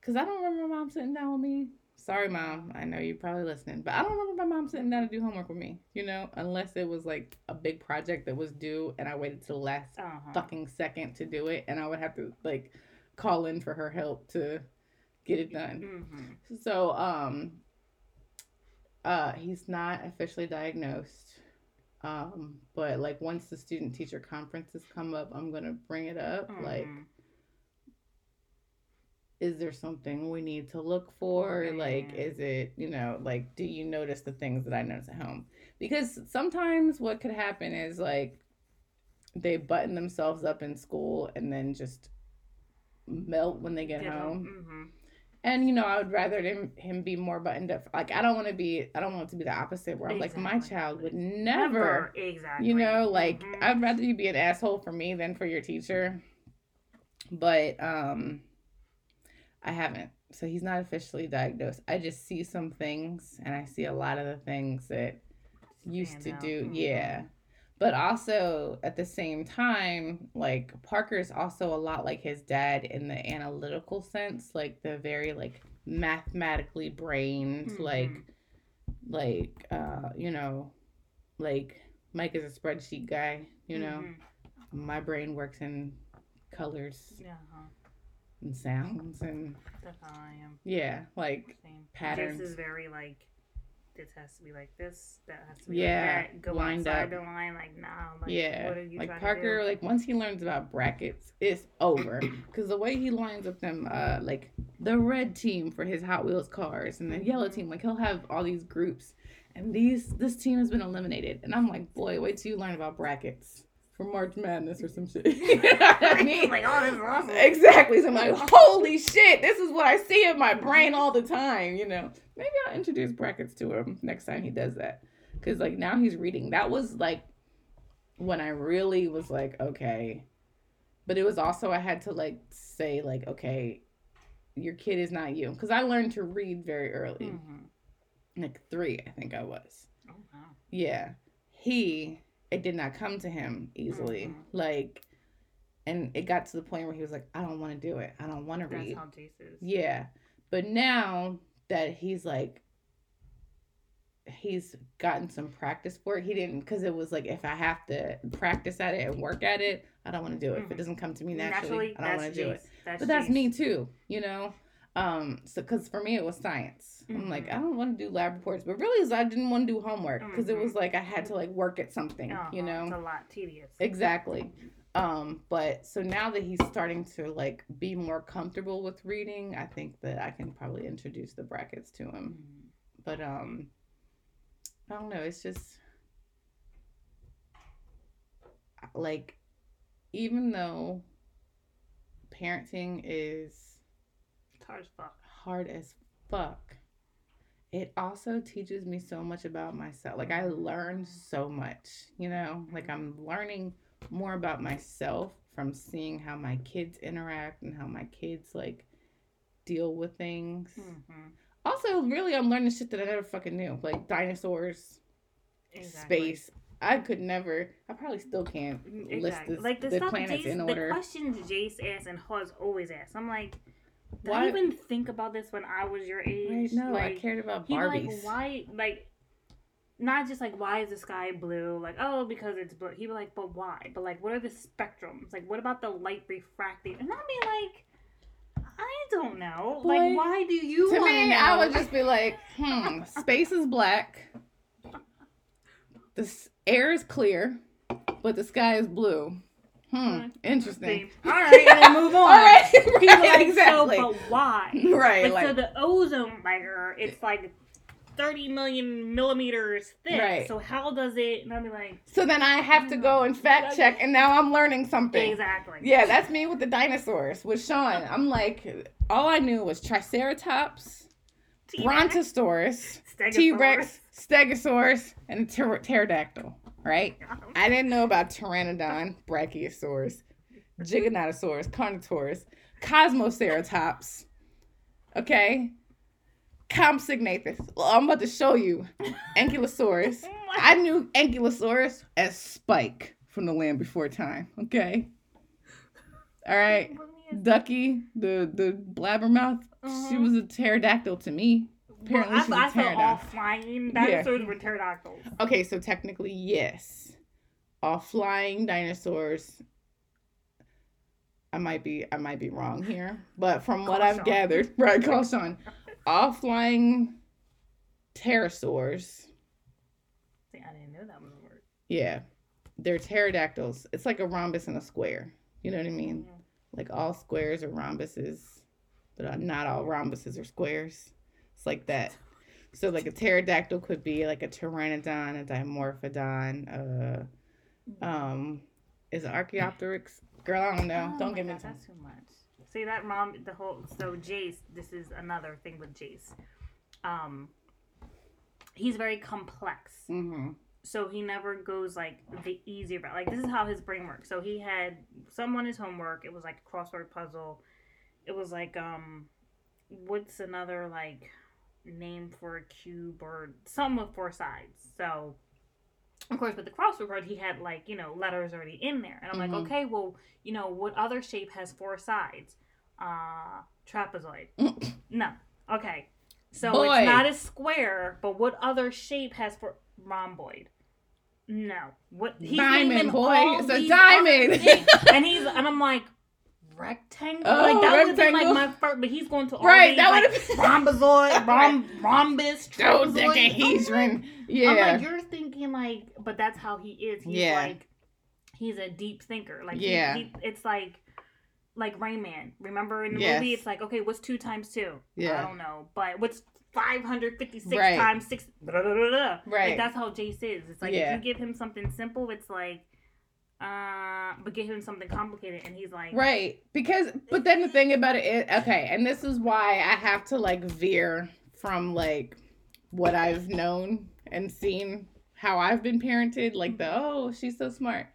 because I don't remember my mom sitting down with me. Sorry, mom. I know you're probably listening, but I don't remember my mom sitting down to do homework with me. You know, unless it was like a big project that was due, and I waited till the last Uh-huh. fucking second to do it, and I would have to like call in for her help to get it done. Mhm. So, um, uh, he's not officially diagnosed. Um, but like once the student teacher conferences come up, I'm gonna bring it up. Like, Mhm. is there something we need to look for? Like, Mhm. is it, you know, like, do you notice the things that I notice at home? Because sometimes what could happen is like they button themselves up in school and then just melt when they get, home. Mhm. And you know, I would rather him him be more buttoned up. Like I don't want to be. I don't want it to be the opposite. Where I'm like, my child would never. Exactly. You know, like Mhm. I'd rather you be an asshole for me than for your teacher. But um, I haven't. So he's not officially diagnosed. I just see some things, and I see a lot of the things that used to do. Mhm. Yeah. But also at the same time, like Parker's also a lot like his dad in the analytical sense, like the very like mathematically brained, like Mhm. like uh, you know, like Mike is a spreadsheet guy, you know. Mhm. My brain works in colors Yeah. uh-huh. and sounds and That's how I am. yeah, like Same. patterns. This is very like. This has to be like this. That has to be Yeah, like that. Go lined outside up. the line. Like nah. Like, yeah, What are you like Parker, like once he learns about brackets, it's over. Because the way he lines up them, uh, like the red team for his Hot Wheels cars and the yellow team, like he'll have all these groups, and these this team has been eliminated, and I'm like, boy, wait till you learn about brackets for March Madness or some shit. you know I mean? like oh, this is awesome. Exactly. So I'm like, holy shit, this is what I see in my brain all the time, you know. Maybe I'll introduce brackets to him next time he does that. Cause like now he's reading. That was like when I really was like, okay. But it was also I had to like say, like, okay, your kid is not you. Cause I learned to read very early. Mhm. Like three, I think I was. Oh wow. Yeah. He it did not come to him easily. Mhm. Like and it got to the point where he was like, I don't want to do it. I don't want to That's read. how Jace is. Yeah. But now that he's like he's gotten some practice for it. He didn't because it was like if I have to practice at it and work at it, I don't want to do it. If it Mhm. doesn't come to me naturally, I don't want to do it. That's But that's Jace. me too, you know. Um, so because for me it was science. I'm like Mhm. I don't want to do lab reports, but really is I didn't want to do homework because it Mhm. was like I had to like work at something, Uh-huh. you know. It's a lot tedious. Exactly. Um, but so now that he's starting to like be more comfortable with reading, I think that I can probably introduce the brackets to him. Mhm. But um I don't know, it's just like even though parenting is It's hard as fuck. hard as fuck, it also teaches me so much about myself. Like I learn so much, you know? Like I'm learning more about myself from seeing how my kids interact and how my kids like deal with things. Mhm. Also, really I'm learning shit that I never fucking knew. Like dinosaurs, Exactly. space. I could never I probably still can't Mm, list Exactly. the, like the, the planets Jace, in the questions Jace asks and Huz always asks. I'm like, did Why- I even think about this when I was your age? know, I like, cared about Barbies. he like why like not just like why is the sky blue? Like oh because it's blue. He'd be like, but why? But like what are the spectrums? Like what about the light refracting? And I'd be like, I don't know. Boy, like why do you? to me, know? I would just be like, hmm, space is black. The air is clear, but the sky is blue. Hmm, interesting. All right, and then move on. All right, right, like, exactly. So, but why? right, Like, so the ozone layer, it's like 30 million millimeters thick. Right. So how does it? And I'd be like, so then I have to go and fact check, and now I'm learning something. exactly. Yeah, that's me with the dinosaurs with Sean. I'm like, all I knew was Triceratops, T-Rex, Brontosaurus, T Rex, Stegosaurus, and pter- pterodactyl. Right? I didn't know about Pteranodon, Brachiosaurus, Giganotosaurus, Carnotaurus, Cosmoceratops. Okay? Compsognathus. Well, I'm about to show you Ankylosaurus. I knew Ankylosaurus as Spike from the Land Before Time. Okay. All right. Ducky, the the blabbermouth, Uh-huh. she was a pterodactyl to me. Apparently, well, she's I, I thought all flying Yeah. dinosaurs were pterodactyls. Okay, so technically, yes. All flying dinosaurs. I might be I might be wrong here, but from what Call I've Sean. gathered, right, call Sean. All flying pterosaurs. See, I didn't know that was a word. Yeah. They're pterodactyls. It's like a rhombus and a square. You know what I mean? Mhm. Like all squares are rhombuses, but not all rhombuses are squares. It's like that. So like a pterodactyl could be like a pteranodon, a dimorphodon, uh um is it Archaeopteryx? Girl, I don't know. Oh don't give me time. That's too much. See that mom the whole so Jace, this is another thing with Jace. Um he's very complex. Mm-hmm. So he never goes like the easy route. Like this is how his brain works. So he had someone his homework, it was like a crossword puzzle. It was like um what's another like name for a cube or something with four sides. So of course with the crossword card he had like, you know, letters already in there. And I'm Mhm. like, okay, well, you know, what other shape has four sides? Uh trapezoid. no. Okay. So Boy. it's not a square, but what other shape has four rhomboid? No. What he's Diamond, boy. It's a diamond. and he's and I'm like rectangle. Oh, like that would have been like my first, but he's going to all Right, that like would've been- rhombozoid, rhomb, rhombus. Dodecahedron. Yeah. I'm like, you're thinking like, but that's how he is. He's Yeah. like, he's a deep thinker. Like, Yeah. he, it's like, like Rain Man. Remember in the Yes. movie, it's like, okay, what's two times two? Yeah. I don't know, but what's 556 Right. times six? Blah, blah, blah. Right. Like that's how Jace is. It's like Yeah. if you give him something simple, it's like, uh, but give him something complicated, and he's like, Right. Because but then the thing about it is okay, and this is why I have to like veer from like what I've known and seen how I've been parented, like the oh, she's so smart.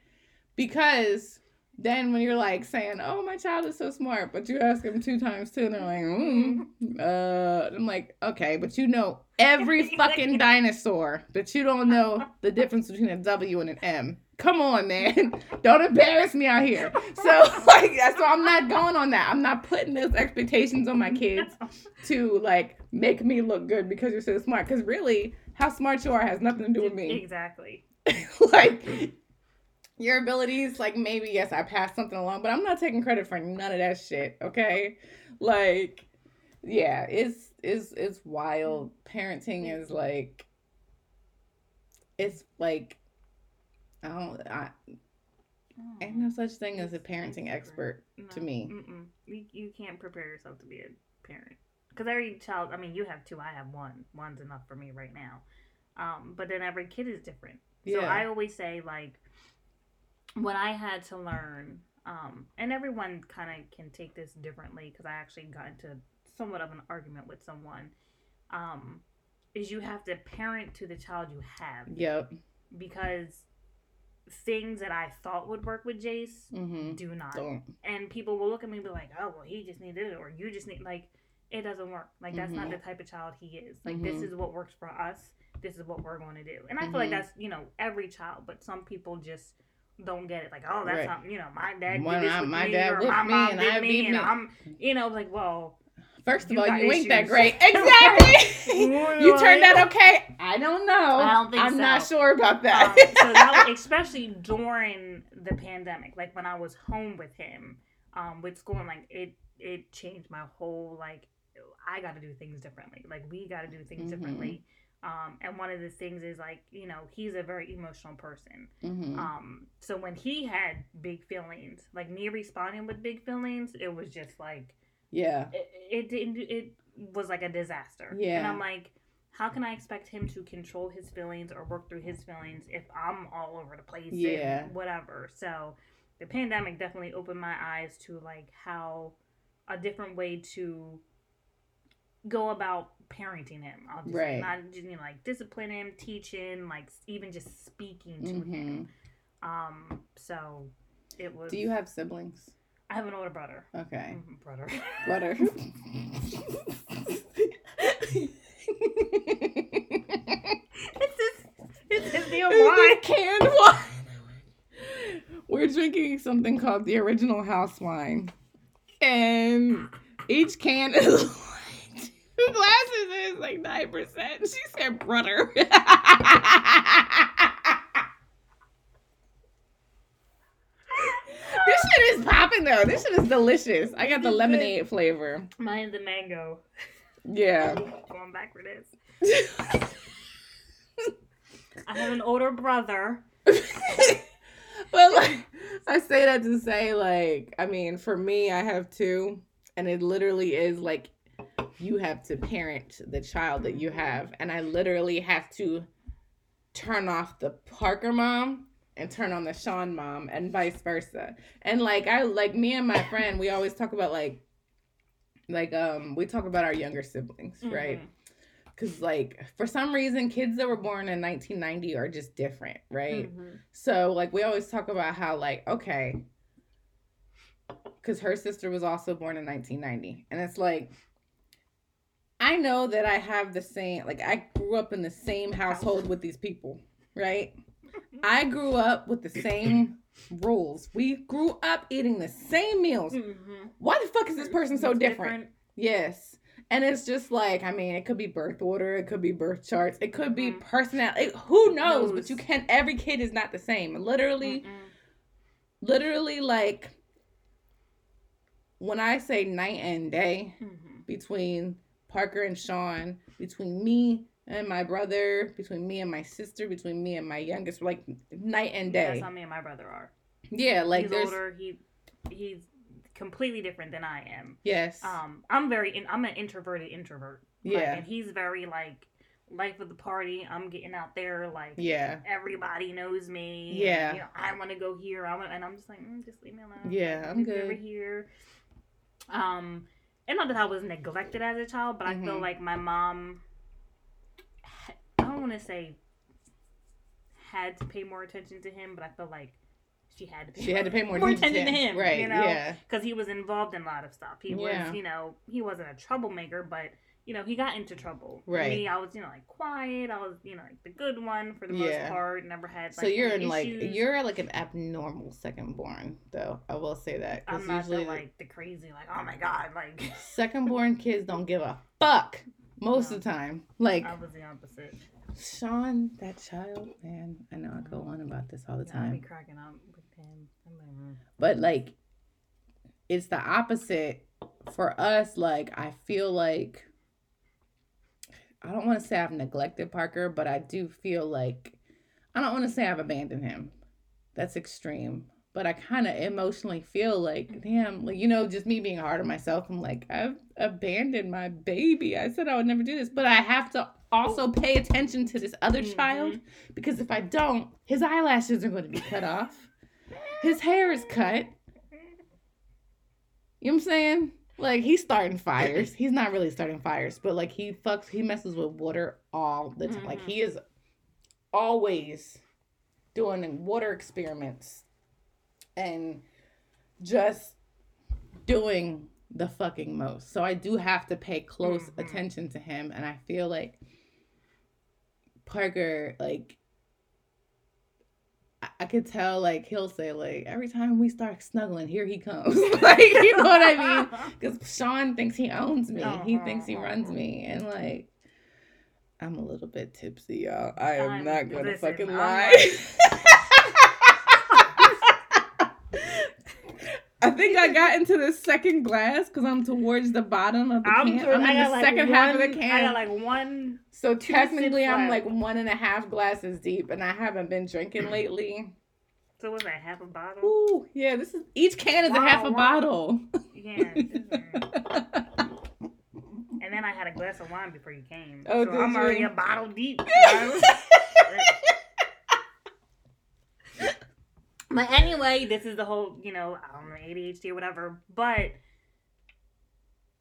Because then when you're like saying, "Oh, my child is so smart," but you ask them two times too and they're like, mm, "Uh," I'm like, "Okay," but you know every fucking dinosaur, but you don't know the difference between a W and an M. Come on, man, don't embarrass me out here. So like, so I'm not going on that. I'm not putting those expectations on my kids to like make me look good because you're so smart. Because really, how smart you are has nothing to do with me Exactly. like your abilities like maybe yes i passed something along but i'm not taking credit for none of that shit okay like yeah it's it's it's wild parenting is like it's like i don't i ain't no such thing as a parenting expert to me. Mm-mm. You, you can't prepare yourself to be a parent because every child. I mean, you have two. I have one. One's enough for me right now. Um, but then every kid is different. So Yeah. I always say like, what I had to learn, um, and everyone kind of can take this differently because I actually got into somewhat of an argument with someone. Um, is you have to parent to the child you have yep because things that I thought would work with Jace mm-hmm do not don't and people will look at me and be like, "Oh, well, he just needed it," or "You just need like." It doesn't work. Like that's not Mhm. the type of child he is. Like this Mhm. is what works for us. This is what we're going to do. And I feel like Mhm. that's you know every child, but some people just don't get it. Like, oh, that's Right. not you know my dad did this with my me, dad or my me mom and did I me, and me. I'm you know like well first of You all got you ain't that great exactly you turned out okay i don't know I don't think i'm not sure about that um, so that was, especially during the pandemic, like when I was home with him, um, with school, and like it it changed my whole like I got to do things differently. Like we got to do things Mhm. differently. Um, and one of the things is like you know he's a very emotional person. Mhm. Um, so when he had big feelings, like me responding with big feelings, it was just like yeah it, it didn't it was like a disaster Yeah. and i'm like how can i expect him to control his feelings or work through his feelings if i'm all over the place and Yeah. whatever so the pandemic definitely opened my eyes to like how a different way to go about parenting him i'll just Right. not just you know like discipline him teaching like even just speaking to Mhm. him um so it was do you have siblings I have an older brother. Okay. Mm-hmm. Brother. Brother. this is this is the. Canned wine. We're drinking something called the original house wine, and each can is like two glasses. Is like nine percent. She said, "Brother." is popping though. This shit is delicious. I got the mm-hmm. lemonade flavor. Mine's the mango. Yeah. Going back for this. I have an older brother. but like I say that to say like I mean for me I have two and it literally is like you have to parent the child that you have and I literally have to turn off the Parker mom and turn on the Sean mom and vice versa. And like I like me and my friend we always talk about like like um we talk about our younger siblings, right? Mhm. Cuz like for some reason kids that were born in 1990 are just different, right? Mhm. So like we always talk about how like okay, because her sister was also born in 1990, and it's like I know that I have the same like I grew up in the same household with these people, right? I grew up with the same rules. We grew up eating the same meals. Mhm. Why the fuck is this person so It's different? Yes. And it's just like, I mean, it could be birth order, it could be birth charts, it could be Mhm. personality. Who knows? But you can't, every kid is not the same. Literally, Mm-mm. literally, like, when I say night and day Mhm. between Parker and Sean, between me and my brother, between me and my sister, between me and my youngest, like, night and day. That's how me and my brother are. Yeah, like, he's there's, older. He he's completely different than I am. yes. Um, I'm very in, I'm an introverted introvert. Like, yeah. and he's very like life of the party. I'm getting out there like Yeah. everybody knows me. and, Yeah. you know, I want to go here. I want, and I'm just like, mm, just leave me alone. Yeah, I'm leave me Over here. Um, and not that I was neglected as a child, but I feel Mhm. like my mom. Ha- I don't want to say had to pay more attention to him, but I feel like she had to pay. She had to pay more, more attention to him, Right. you know? Yeah. because he was involved in a lot of stuff. He Yeah. was, you know, he wasn't a troublemaker, but you know, he got into trouble. Right. Me, I was, you know, like quiet. I was, you know, like the good one for the Yeah. most part. Never had. So you're in like you're like an abnormal second born though. I will say that I'm because not the, usually like the crazy, like oh my god, like second born kids don't give a fuck most No. of the time. Like I was the opposite. Sean, that child, man. I know I go on about this all the Yeah, I'd be time, cracking up with him. Like, mm. but like it's the opposite for us. Like I feel like I don't want to say I've neglected Parker, but I do feel like I don't want to say I've abandoned him. That's extreme. But I kind of emotionally feel like, damn, like, you know, just me being hard on myself. I'm like, I've abandoned my baby. I said I would never do this. But I have to also pay attention to this other Mhm. child because if I don't, his eyelashes are going to be cut off. His hair is cut. You know what I'm saying? Like he's starting fires. He's not really starting fires, but like he fucks, he messes with water all the time. Like Mhm. he is always doing water experiments and just doing the fucking most. So I do have to pay close Mhm. attention to him, and I feel like Parker, like I- I could tell, like he'll say, like every time we start snuggling, here he comes. like you know what I mean? Because Sean thinks he owns me. He thinks he runs uh-huh. me, and like I'm a little bit tipsy, y'all. I am I'm- not gonna listen, fucking lie. I think I got into the second glass because I'm towards the bottom of the I'm, can. I'm in the like second one, half of the can. I got like one. so technically, I'm like one and a half glasses deep, and I haven't been drinking lately. So was that half a bottle? Ooh, yeah. This is each can is a half a Wow, wow. bottle. Yeah. And then I had a glass of wine before you came. Oh, so I'm already a bottle deep. but anyway, this is the whole, you know, I don't know, ADHD or whatever. But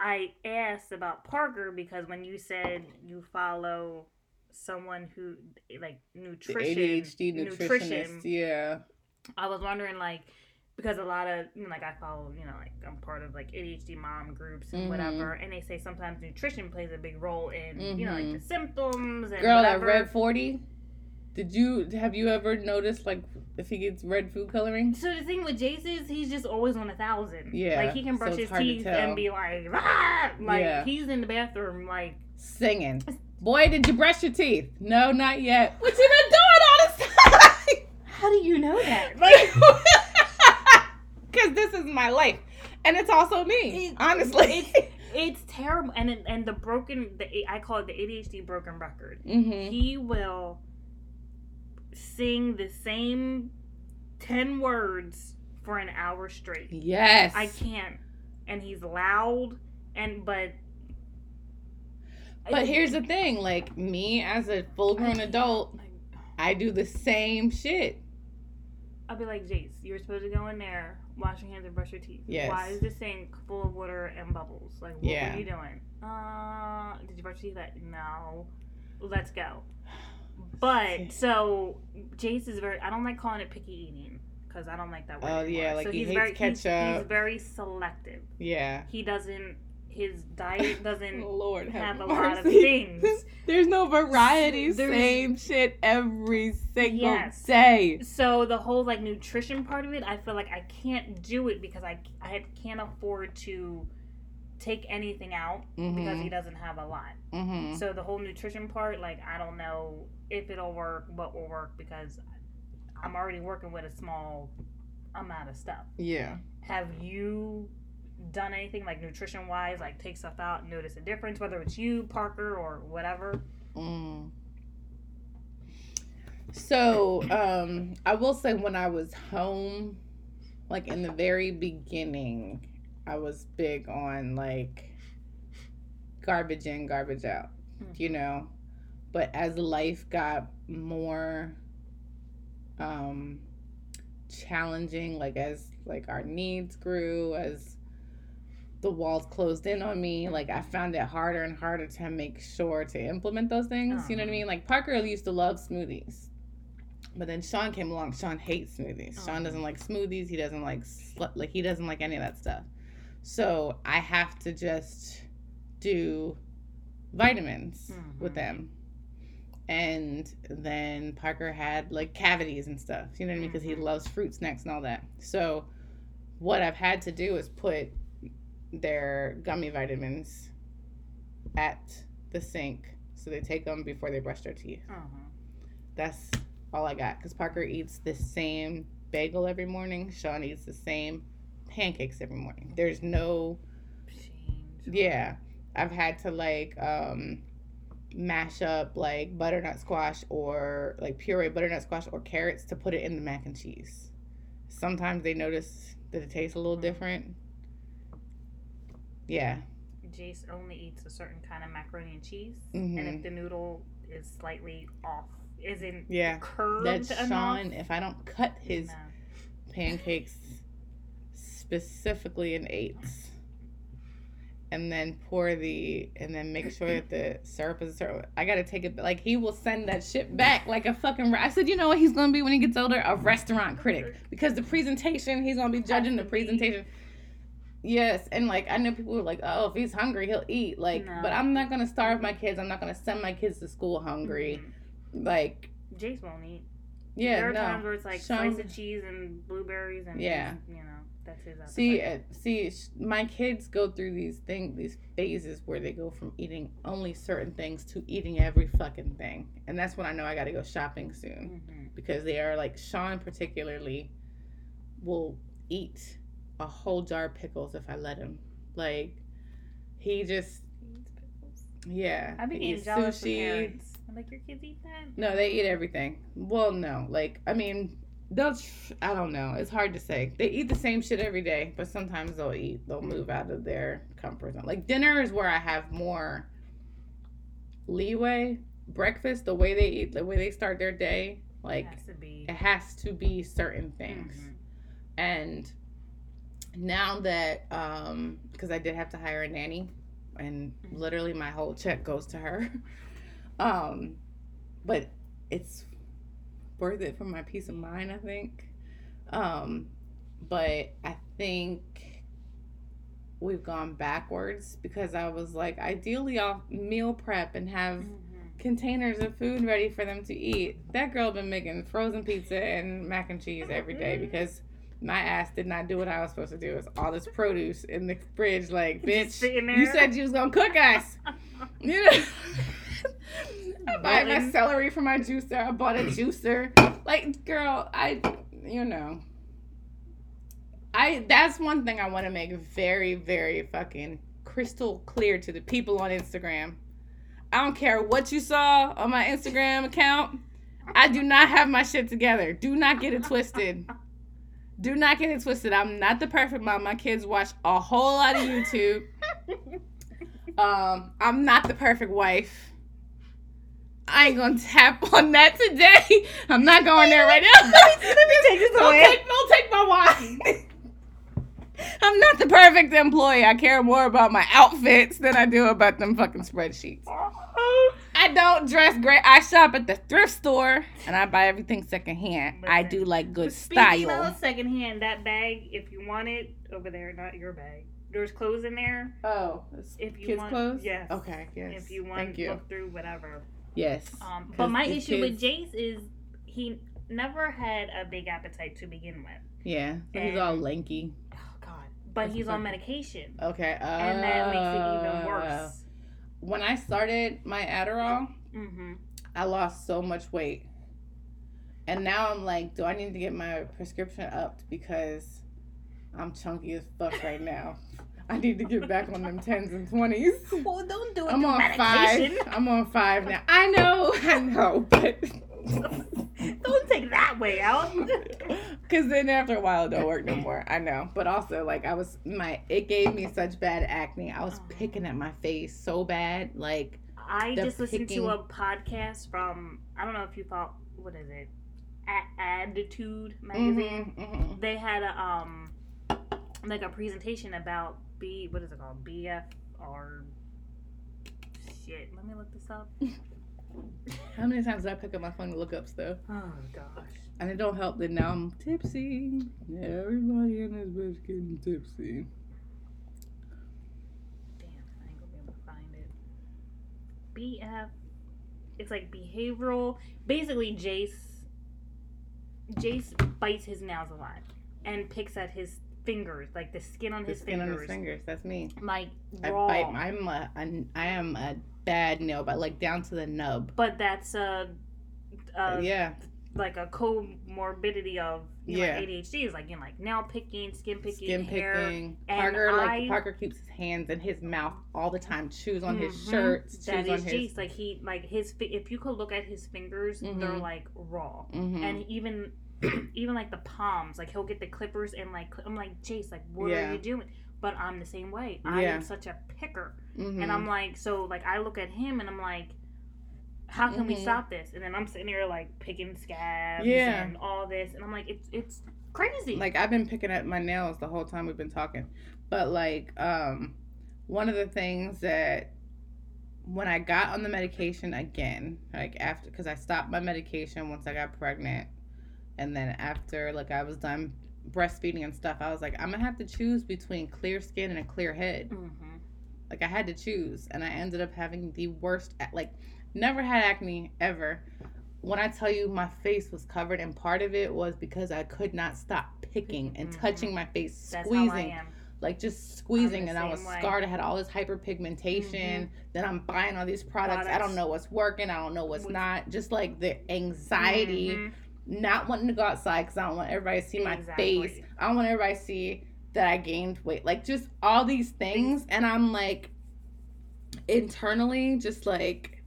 I asked about Parker because when you said you follow someone who like The nutrition, ADHD nutritionist. Yeah. I was wondering like because a lot of you know, like I follow you know like I'm part of like ADHD mom groups and Mhm. whatever, and they say sometimes nutrition plays a big role in you know like the symptoms and Girl, that whatever. red forty. Did you have you ever noticed like if he gets red food coloring? So the thing with Jace is he's just always on a thousand. Yeah, Like he can brush it's his teeth and be like, "Ah!" like Yeah. he's in the bathroom like Singing. Boy, did you brush your teeth? No, not yet. What you been doing all this time? How do you know that? Like, because this is my life, and it's also me. It- honestly. It's terrible, and it- and the broken the I call it the ADHD broken record. hmm He will sing the same ten words for an hour straight. Yes. I can't, and he's loud, and but. But here's the thing, like me as a full-grown adult, I do the same shit. I'll be like, Jace, you're supposed to go in there, wash your hands, and brush your teeth. Yes. Why is the sink full of water and bubbles? Like, what Yeah. were you doing? Uh, did you brush your teeth? No. Let's go. But so Jace is very. I don't like calling it picky eating because I don't like that word. Oh, anymore. yeah, like so he he's hates very he's, ketchup. he's very selective. Yeah. He doesn't. His diet doesn't Lord have, have a lot of things. There's no variety. There's- Same shit every single Yes. day. So the whole like nutrition part of it, I feel like I can't do it because I I can't afford to take anything out because Mm-hmm. he doesn't have a lot. mm-hmm. So the whole nutrition part, like I don't know if it'll work, what will work because I'm already working with a small amount of stuff. Yeah. Have you done anything like nutrition wise, like take stuff out and notice a difference, whether it's you, Parker, or whatever? Mm. So, um, I will say when I was home, like in the very beginning, I was big on like garbage in, garbage out, you know. But as life got more um challenging, like as like our needs grew, as the walls closed in on me, like I found it harder and harder to make sure to implement those things. You know what I Uh-huh. mean? Like Parker used to love smoothies. But then Sean came along. Sean hates smoothies. Sean doesn't like smoothies. He doesn't like like he doesn't like any of that stuff. So I have to just do vitamins with Mhm. them. And then Parker had like cavities and stuff. You know what I mean? Because he Mhm. loves fruit snacks and all that. So what I've had to do is put their gummy vitamins at the sink so they take them before they brush their teeth. Uh-huh. That's all I got because Parker eats the same bagel every morning. Sean eats the same pancakes every morning. There's no Change. yeah. I've had to like um mash up like butternut squash or like puree butternut squash or carrots to put it in the mac and cheese. Sometimes they notice that it tastes a little Mhm. different. Yeah. Jace only eats a certain kind of macaroni and cheese, Mhm. and if the noodle is slightly off, isn't Yeah. curved That's enough, Sean. If I don't cut his no. pancakes specifically in eighths and then pour the and then make sure that the syrup is syrup. I gotta take it like he will send that shit back like a fucking I said you know what he's gonna be when he gets older a restaurant critic because the presentation he's gonna be judging the presentation yes and like I know people are like oh if he's hungry he'll eat like No. but I'm not gonna starve my kids I'm not gonna send my kids to school hungry Mhm. like Jace won't eat. yeah there are no times where it's like Sean- slice of cheese and blueberries, and Yeah. you know that's his. See, uh, see, sh- my kids go through these things, these phases where they go from eating only certain things to eating every fucking thing, and that's when I know I got to go shopping soon Mhm. because they are like Sean particularly will eat a whole jar of pickles if I let him. Like he just, He eats pickles. yeah, I've been he getting eats jealous sushi. I'm like, your kids eat that? No, they eat everything. Well, no, like I mean, they'll. I don't know. It's hard to say. They eat the same shit every day, but sometimes they'll eat. They'll move out of their comfort zone. Like dinner is where I have more leeway. Breakfast, the way they eat, the way they start their day, like has to be. it has to be certain things. Mhm. And now that, um, because I did have to hire a nanny, and Mhm. literally my whole check goes to her. um, but it's worth it for my peace of mind, I think. Um, but I think we've gone backwards because I was like, ideally, I'll meal prep and have Mhm. containers of food ready for them to eat. That girl been making frozen pizza and mac and cheese every day Mm-hmm. because my ass did not do what I was supposed to do. It's all this produce in the fridge. Like, bitch, you said you was gonna cook us. You know. I buy my celery for my juicer. I bought a juicer. Like, girl, I, you know, I. That's one thing I want to make very, very fucking crystal clear to the people on Instagram. I don't care what you saw on my Instagram account. I do not have my shit together. Do not get it twisted. Do not get it twisted. I'm not the perfect mom. My kids watch a whole lot of YouTube. Um, I'm not the perfect wife. I ain't gonna tap on that today. I'm not going there right now. Let me take this don't away. take, don't take my wine. I'm not the perfect employee. I care more about my outfits than I do about them fucking spreadsheets. I don't dress great. I shop at the thrift store and I buy everything secondhand. I do like good Speaking style. of secondhand, that bag, if you want it, over there, not your bag. There's clothes in there. Oh, If you kids' want, clothes. yes. Okay. Yes. If you want Thank you. look through whatever. Yes. Um, but my issue with Jace is he never had a big appetite to begin with. Yeah. He's all lanky. Oh God! But That's he's on medication, Okay. Uh, and that makes it even worse. When I started my Adderall, Mm-hmm. I lost so much weight. And now I'm like, do I need to get my prescription upped because I'm chunky as fuck right now. I need to get back on them tens and twenties. Well, don't do it. I'm on medication. five. I'm on five now. I know, I know, but Don't take that way out. because then after a while it don't work no more. I know, but also like I was my it gave me such bad acne. I was Oh. picking at my face so bad, like I just listened picking- to a podcast from I don't know if you thought what is it, a- ADDitude magazine. mhm, mhm. They had a um like a presentation about B what is it called BFR shit. Let me look this up. How many times did I pick up my phone to look up stuff? Oh gosh. And it don't help that now I'm tipsy. Everybody in this bitch getting tipsy. Damn, I ain't gonna be able to find it. BF. It's like behavioral. Basically, Jace. Jace bites his nails a lot and picks at his fingers, like the skin on The his skin fingers, on his fingers. That's me. like raw. I bite. I'm a, a. I am a bad nail, but like down to the nub. but that's a, a yeah. like a comorbidity of you know, Yeah. like ADHD is like you know like nail picking, skin picking, Skin hair. picking. and Parker like I- Parker keeps his hands in his mouth all the time. Chews on his Mhm. shirts. Chews That on his. Like he like his if you could look at his fingers, they're Mhm. like raw. Mhm. and even even like the palms like he'll get the clippers and like i'm like jace like what Yeah. are you doing but i'm the same way i Yeah. am such a picker Mhm. and i'm like so like i look at him and i'm like how can we Mhm. stop this and then i'm sitting here like picking scabs Yeah. and all this and i'm like it's it's crazy like I've been picking at my nails the whole time we've been talking. But like um one of the things that when I got on the medication again, like after cuz I stopped my medication once I got pregnant and then after like I was done breastfeeding and stuff, I was like I'm to have to choose between clear skin and a clear head. hmm Like I had to choose and I ended up having the worst like never had acne ever. When I tell you my face was covered and part of it was because I could not stop picking and Mhm. touching my face, that's squeezing, how i am like just squeezing and I was way. scarred. I had all this hyperpigmentation. Then I'm buying all these products. I don't know what's working. I don't know what's not. Just like the anxiety, Mhm. Not wanting to go outside because I don't want everybody to see my Exactly. face. I don't want everybody to see that I gained weight. Like just all these things. And I'm like internally just like,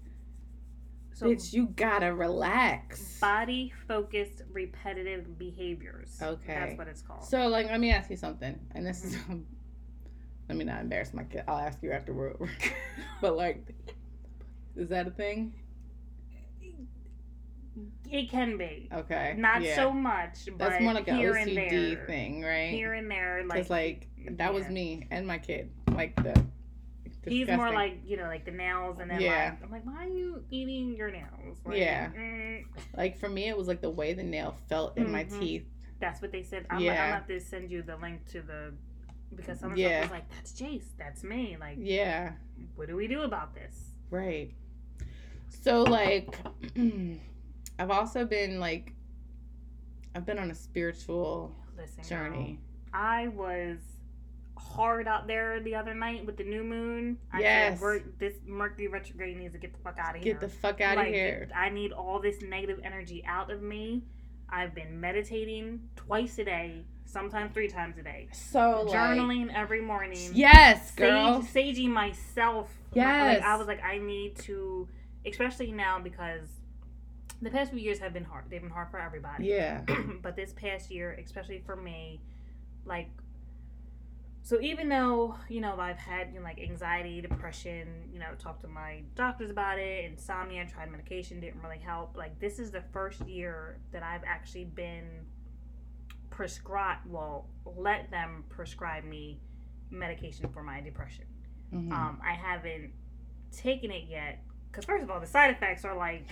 so bitch, you gotta relax. body focused repetitive behaviors Okay. that's what it's called So, like, let me ask you something, and this is, mm-hmm. let me not embarrass my kid. I'll ask you after we're over. but like, is that a thing? it can be Okay, Not yeah. so much, but That's more like an here and OCD there. thing, right? Here and there, like like, that was me and my kid. Like the. He's more like you know, like the nails, and then Yeah. like I'm like, why are you eating your nails? Like, Yeah. mm, like for me, it was like the way the nail felt in my Mhm. teeth. that's what they said. I'm, Yeah. I'm gonna have to send you the link to the because someone Yeah. was like, that's Jace, that's me. Like, Yeah, what do we do about this? right. So like I've also been like I've been on a spiritual Listen, journey. girl, I was hard out there the other night with the new moon. I Yes. said, "We're- this Mercury retrograde needs to get the fuck out of here. Get the fuck out of here. I need all this negative energy out of me. I've been meditating twice a day, sometimes three times a day. So like Journaling every morning. Yes, girl. Sage, saging myself. Yes. Like, I was like, I need to, especially now because the past few years have been hard. They've been hard for everybody. Yeah. but this past year, especially for me, like, so even though you know I've had you know, like anxiety, depression, you know, talked to my doctors about it, insomnia, tried medication, didn't really help. Like this is the first year that I've actually been prescribed. Well, let them prescribe me medication for my depression. Mhm. Um, I haven't taken it yet because first of all, the side effects are like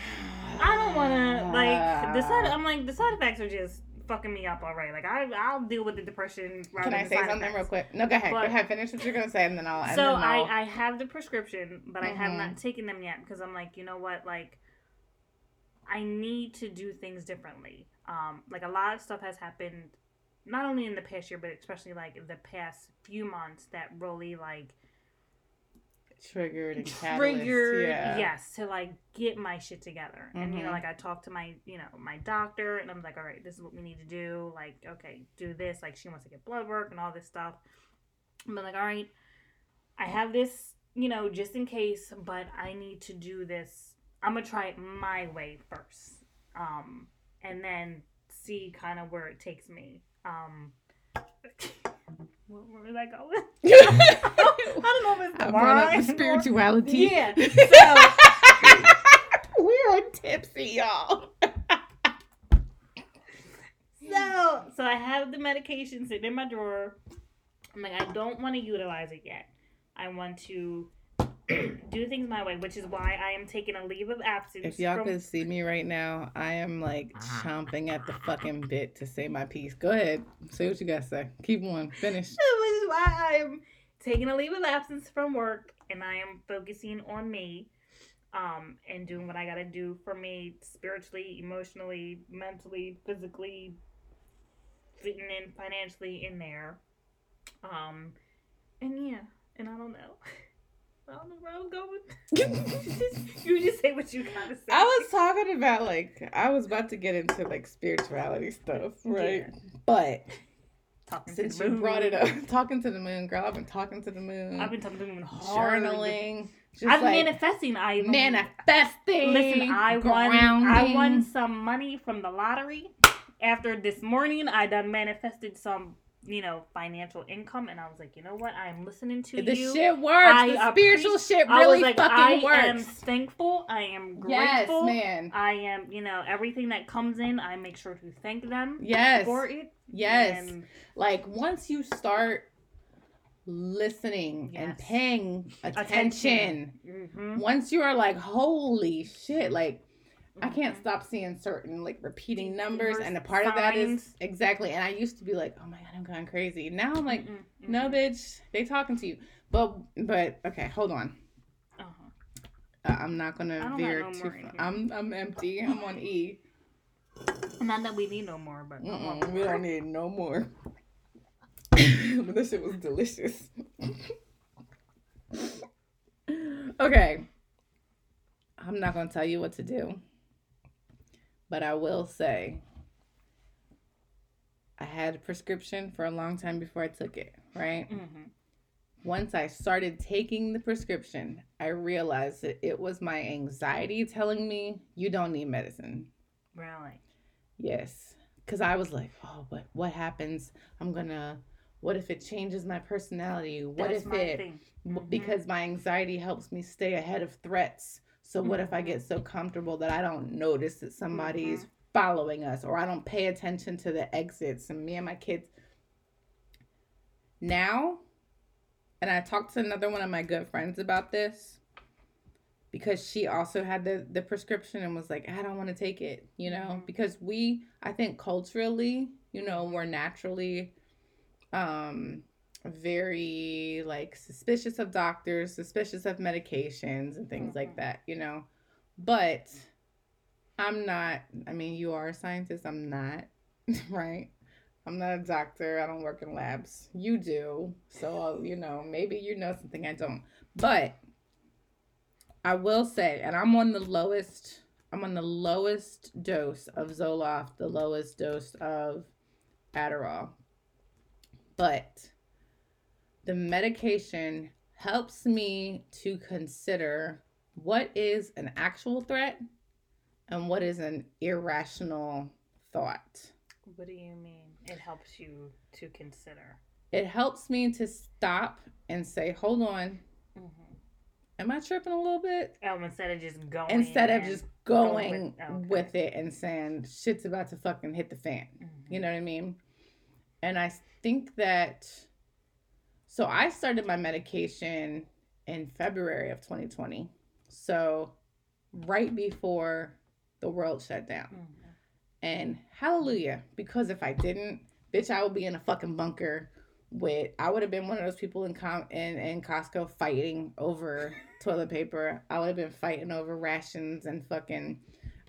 I don't want to like the side. I'm like the side effects are just fucking me up already. Like I, I'll deal with the depression. rather Can I say something effects. real quick? No, go ahead. But- go ahead. Finish what you're gonna say, and then I'll. So then I, I'll- I have the prescription, but I have not taken them yet because I'm like, you know what, like. I need to do things differently. Um, like a lot of stuff has happened, not only in the past year, but especially like the past few months that really like triggered and triggered yeah. yes to like get my shit together. And you know Mhm. like i talked to my you know my doctor and i'm like all right this is what we need to do. Like okay do this. Like she wants to get blood work and all this stuff. I'm like all right i have this you know just in case but i need to do this. I'm gonna try it my way first um and then see kind of where it takes me. Um where, was i going i don't know if it's the I brought up wine the spirituality. yeah. So, We're tipsy, y'all. so, so I have the medication sitting in my drawer. I'm like, I don't want to utilize it yet. I want to do things my way, which is why I am taking a leave of absence. If y'all from- could see me right now, I am like chomping at the fucking bit to say my piece. Go ahead. Say what you gotta say. Keep on. Finish. which is why I'm taking a leave of absence from work and I am focusing on me um and doing what I got to do for me spiritually, emotionally, mentally, physically fitting in financially in there. Um and yeah, and I don't know. I don't know where I'm going. you just say what you gotta say. I was talking about like I was about to get into like spirituality stuff, right? Yeah. But talking to since the you moon. brought it up, talking to the moon, girl, I've been talking to the moon, I've been talking to the moon hard. journaling, I'm like manifesting. I manifesting. Listen, I won. I won some money from the lottery. After this morning, I done manifested some, you know, financial income, and I was like, you know what? I'm listening to The you. shit works. I the spiritual shit I really was like, fucking I works. am thankful. I am yes, grateful. man. I am, you know, everything that comes in, I make sure to thank them Yes. for it. Yes. And like once you start listening and paying attention, Attention. Mhm. once you are like, holy shit, like I can't stop seeing certain like repeating Numbers, and a part of that is exactly. And I used to be like, oh my god, I'm going crazy. Now I'm like, Mm-mm, no, bitch, they talking to you. But but okay, hold on. Uh-huh. Uh, I'm not gonna veer no too. far. I'm I'm empty. I'm on E. Not that we need no more, but Mm-mm, we don't need no more. but this shit was delicious. okay. I'm not gonna tell you what to do. But I will say I had a prescription for a long time before I took it, right? Mhm. Once I started taking the prescription, I realized that it was my anxiety telling me you don't need medicine. Really. Yes. Cause I was like, oh, but what happens? I'm gonna what if it changes my personality? What That's if it Mhm. because my anxiety helps me stay ahead of threats. So what if I Mhm. get so comfortable that I don't notice that somebody's Mm-hmm. following us or I don't pay attention to the exits and me and my kids now and I talked to another one of my good friends about this because she also had the the prescription and was like I don't want to take it, you know, Mhm. because we I think culturally, you know, we're naturally um very like suspicious of doctors, suspicious of medications and things like Mhm. that, you know. But I'm not, I mean, you are a scientist. I'm not, right? I'm not a doctor. I don't work in labs. You do. So, you know, maybe you know something I don't. But I will say, and I'm on the lowest, I'm on the lowest dose of Zoloft, the lowest dose of Adderall. But the medication helps me to consider what is an actual threat and what is an irrational thought. What do you mean? It helps you to consider. It helps me to stop and say, hold on. Mm-hmm. Am I tripping a little bit? Oh, instead of just going. Instead of just going, with, okay. with, it and saying shit's about to fucking hit the fan. Mm-hmm. You know what I mean? And I think that. So I started my medication in February of 2020. So right before the world shut down. Mm-hmm. And hallelujah, because if I didn't, bitch, I would be in a fucking bunker with I would have been one of those people in com in, in Costco fighting over toilet paper. I would have been fighting over rations and fucking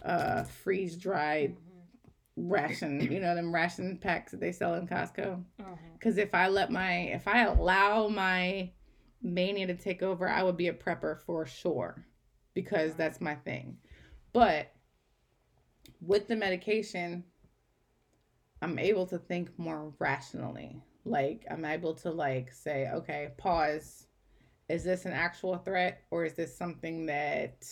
uh freeze dried mm-hmm. Ration, you know, them ration packs that they sell in Costco. Because mm-hmm. if I let my, if I allow my mania to take over, I would be a prepper for sure because that's my thing. But with the medication, I'm able to think more rationally. Like I'm able to like say, okay, pause. Is this an actual threat or is this something that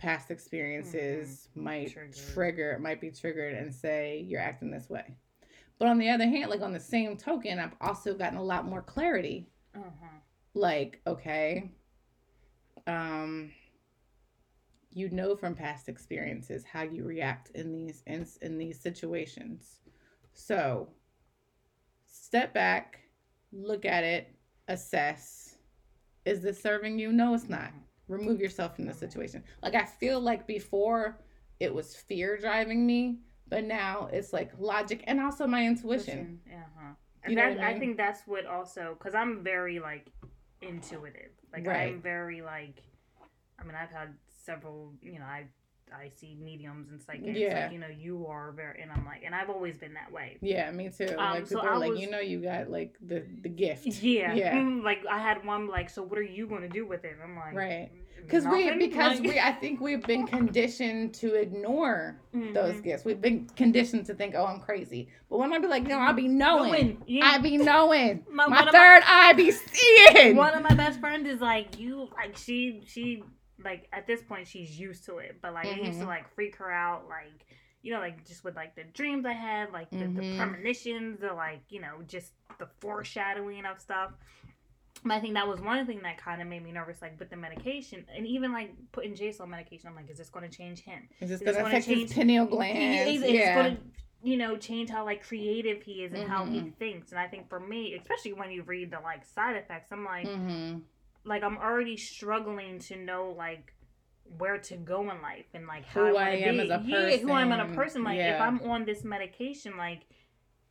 past experiences mm-hmm. might trigger. trigger might be triggered and say you're acting this way. But on the other hand, like on the same token, I've also gotten a lot more clarity. Mm-hmm. Like, okay, um, you know from past experiences how you react in these in, in these situations so step back look at it assess is this serving you no it's not remove yourself from the situation like i feel like before it was fear driving me but now it's like logic and also my intuition uh-huh. You know that, I, mean? I think that's what also because i'm very like intuitive like right. i'm very like i mean i've had several, you know, I I see mediums and psychics. Yeah. Like, you know, you are very, and I'm like, and I've always been that way. Yeah, me too. Um, like people so are like, was, you know, you got like the the gift. Yeah, yeah. Mm, like I had one like, so what are you going to do with it? I'm like, right. Because we because like, we I think we've been conditioned to ignore mm-hmm. those gifts. We've been conditioned to think, oh, I'm crazy. But when I be like, no, I be knowing. knowing. Yeah. I be knowing. my, my third my, eye be seeing. One of my best friends is like, you like she she like at this point she's used to it, but like mm-hmm. it used to mm-hmm. like freak her out, like you know, like just with like the dreams I had, like the, mm-hmm. the premonitions, the like you know, just the foreshadowing of stuff. But I think that was one thing that kind of made me nervous, like with the medication, and even like putting Jason on medication. I'm like, is this going to change him? Is this going to affect change, his pineal gland? Is, is yeah. going to, you know, change how like creative he is and mm-hmm. how he mm-hmm. thinks? And I think for me, especially when you read the like side effects, I'm like, mm-hmm like I'm already struggling to know like where to go in life and like how who I, I am be. as a person. Yeah, who I am as a person. Like yeah. if I'm on this medication, like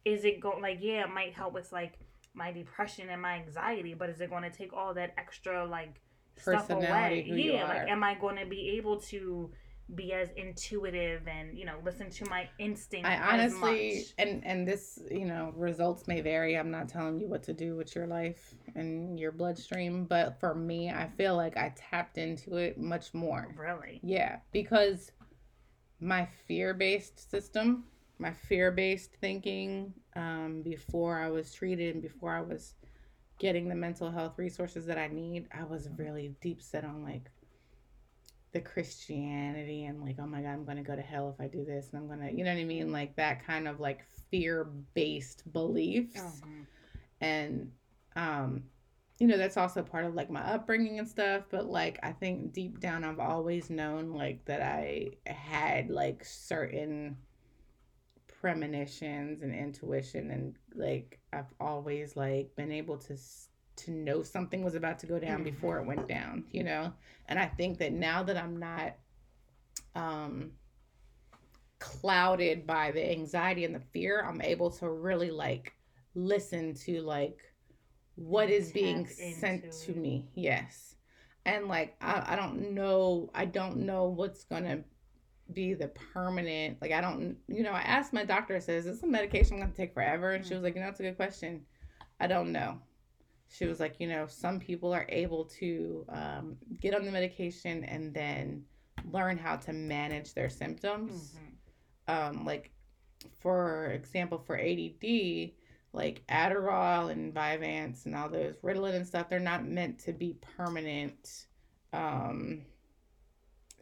is it going like yeah, it might help with like my depression and my anxiety, but is it going to take all that extra like stuff away? yeah, like am I going to be able to be as intuitive and you know listen to my instinct i honestly and and this you know results may vary. I'm not telling you what to do with your life and your bloodstream but for me i feel like i tapped into it much more. Really? Yeah because my fear-based system my fear-based thinking um, before i was treated and before i was getting the mental health resources that i need i was really deep set on like the Christianity and like, oh my God, I'm going to go to hell if I do this. And I'm going to, you know what I mean? Like that kind of like fear based beliefs. Uh-huh. And, um, you know, that's also part of like my upbringing and stuff. But like, I think deep down, I've always known like that I had like certain premonitions and intuition and like I've always like been able to to know something was about to go down before it went down, you know? And I think that now that I'm not um clouded by the anxiety and the fear, I'm able to really like listen to like what is being sent to me. Yes. and like I, I don't know i don't know what's gonna be the permanent like i don't you know i asked my doctor I says is this a medication i'm gonna take forever and she was like you know it's a good question i don't know she was like you know some people are able to um, get on the medication and then learn how to manage their symptoms Mhm. um, like for example for ADD, like Adderall and Vyvanse and all those Ritalin and stuff, they're not meant to be permanent um,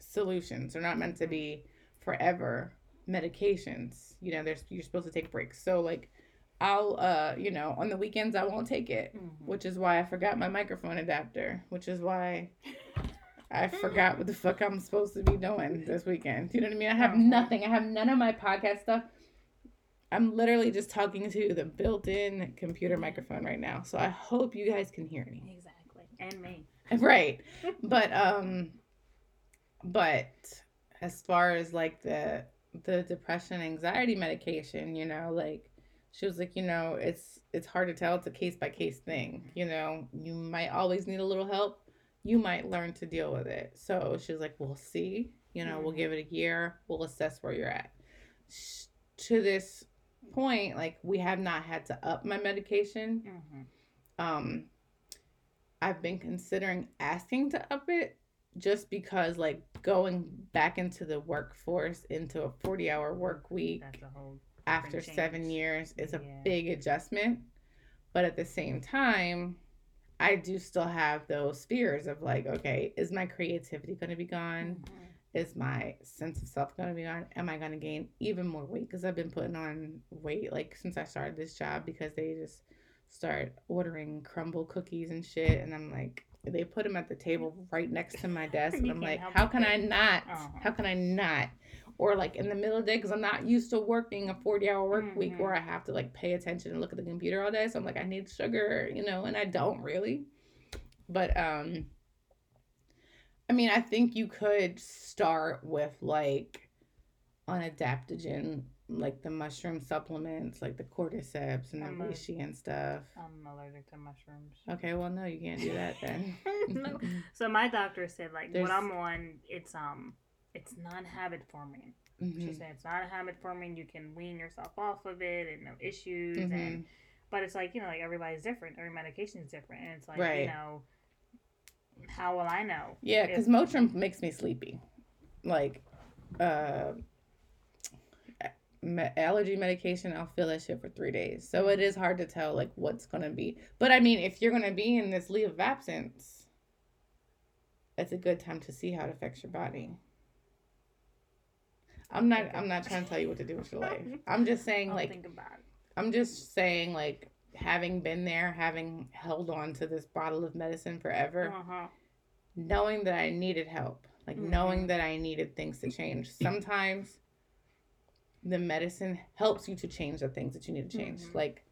solutions. They're not meant to be forever medications. You know, there's you're supposed to take breaks. So like I'll uh, you know, on the weekends I won't take it, Mhm. which is why I forgot my microphone adapter, which is why I forgot what the fuck I'm supposed to be doing this weekend. You know what I mean? I have nothing. I have none of my podcast stuff. I'm literally just talking to the built-in computer microphone right now. So I hope you guys can hear me. Exactly. And me. Right. But um but as far as like the the depression anxiety medication, you know, like she was like, you know, it's it's hard to tell. It's a case by case thing. You know, you might always need a little help. You might learn to deal with it. So she was like, we'll see. You know, we'll Mhm. give it a year. We'll assess where you're at. To this point, like we have not had to up my medication hmm um I've been considering asking to up it just because like going back into the workforce into a 40 hour work week That's a whole. After. 7 years is a Yeah. big adjustment but at the same time I do still have those fears of like okay is my creativity going to be gone Mhm. is my sense of self going to be gone? Am I going to gain even more weight? Because I've been putting on weight like since I started this job because they just start ordering Crumbl cookies and shit. And I'm like, they put them at the table right next to my desk. And I'm like, how can I not? Uh-huh. How can I not? Or like in the middle of the day, because I'm not used to working a 40 hour work week Mhm. where I have to like pay attention and look at the computer all day. So I'm like, I need sugar, you know, and I don't really. But, um, I mean, I think you could start with like an adaptogen, like the mushroom supplements, like the cordyceps and the reishi and stuff. I'm allergic to mushrooms. Okay, well, no, you can't do that then. no. So my doctor said like There's- what I'm on, it's um, it's non-habit forming. She Mhm, said it's not a habit forming. You can wean yourself off of it and no issues. mhm. And but it's like you know, like everybody's different. Every medication is different, and it's like Right. you know, how will I know? Yeah, if- because Motrin makes me sleepy. Like, uh, me- allergy medication, I'll feel that shit for three days. So it is hard to tell like what's gonna be. But I mean, if you're gonna be in this leave of absence, it's a good time to see how it affects your body. I'm not. I'm not trying to tell you what to do with your life. I'm just saying, I'll like, think about it. I'm just saying, like, having been there, having held on to this bottle of medicine forever Uh-huh. knowing that I needed help, like Mhm. knowing that I needed things to change. Sometimes the medicine helps you to change the things that you need to change. Mhm. Like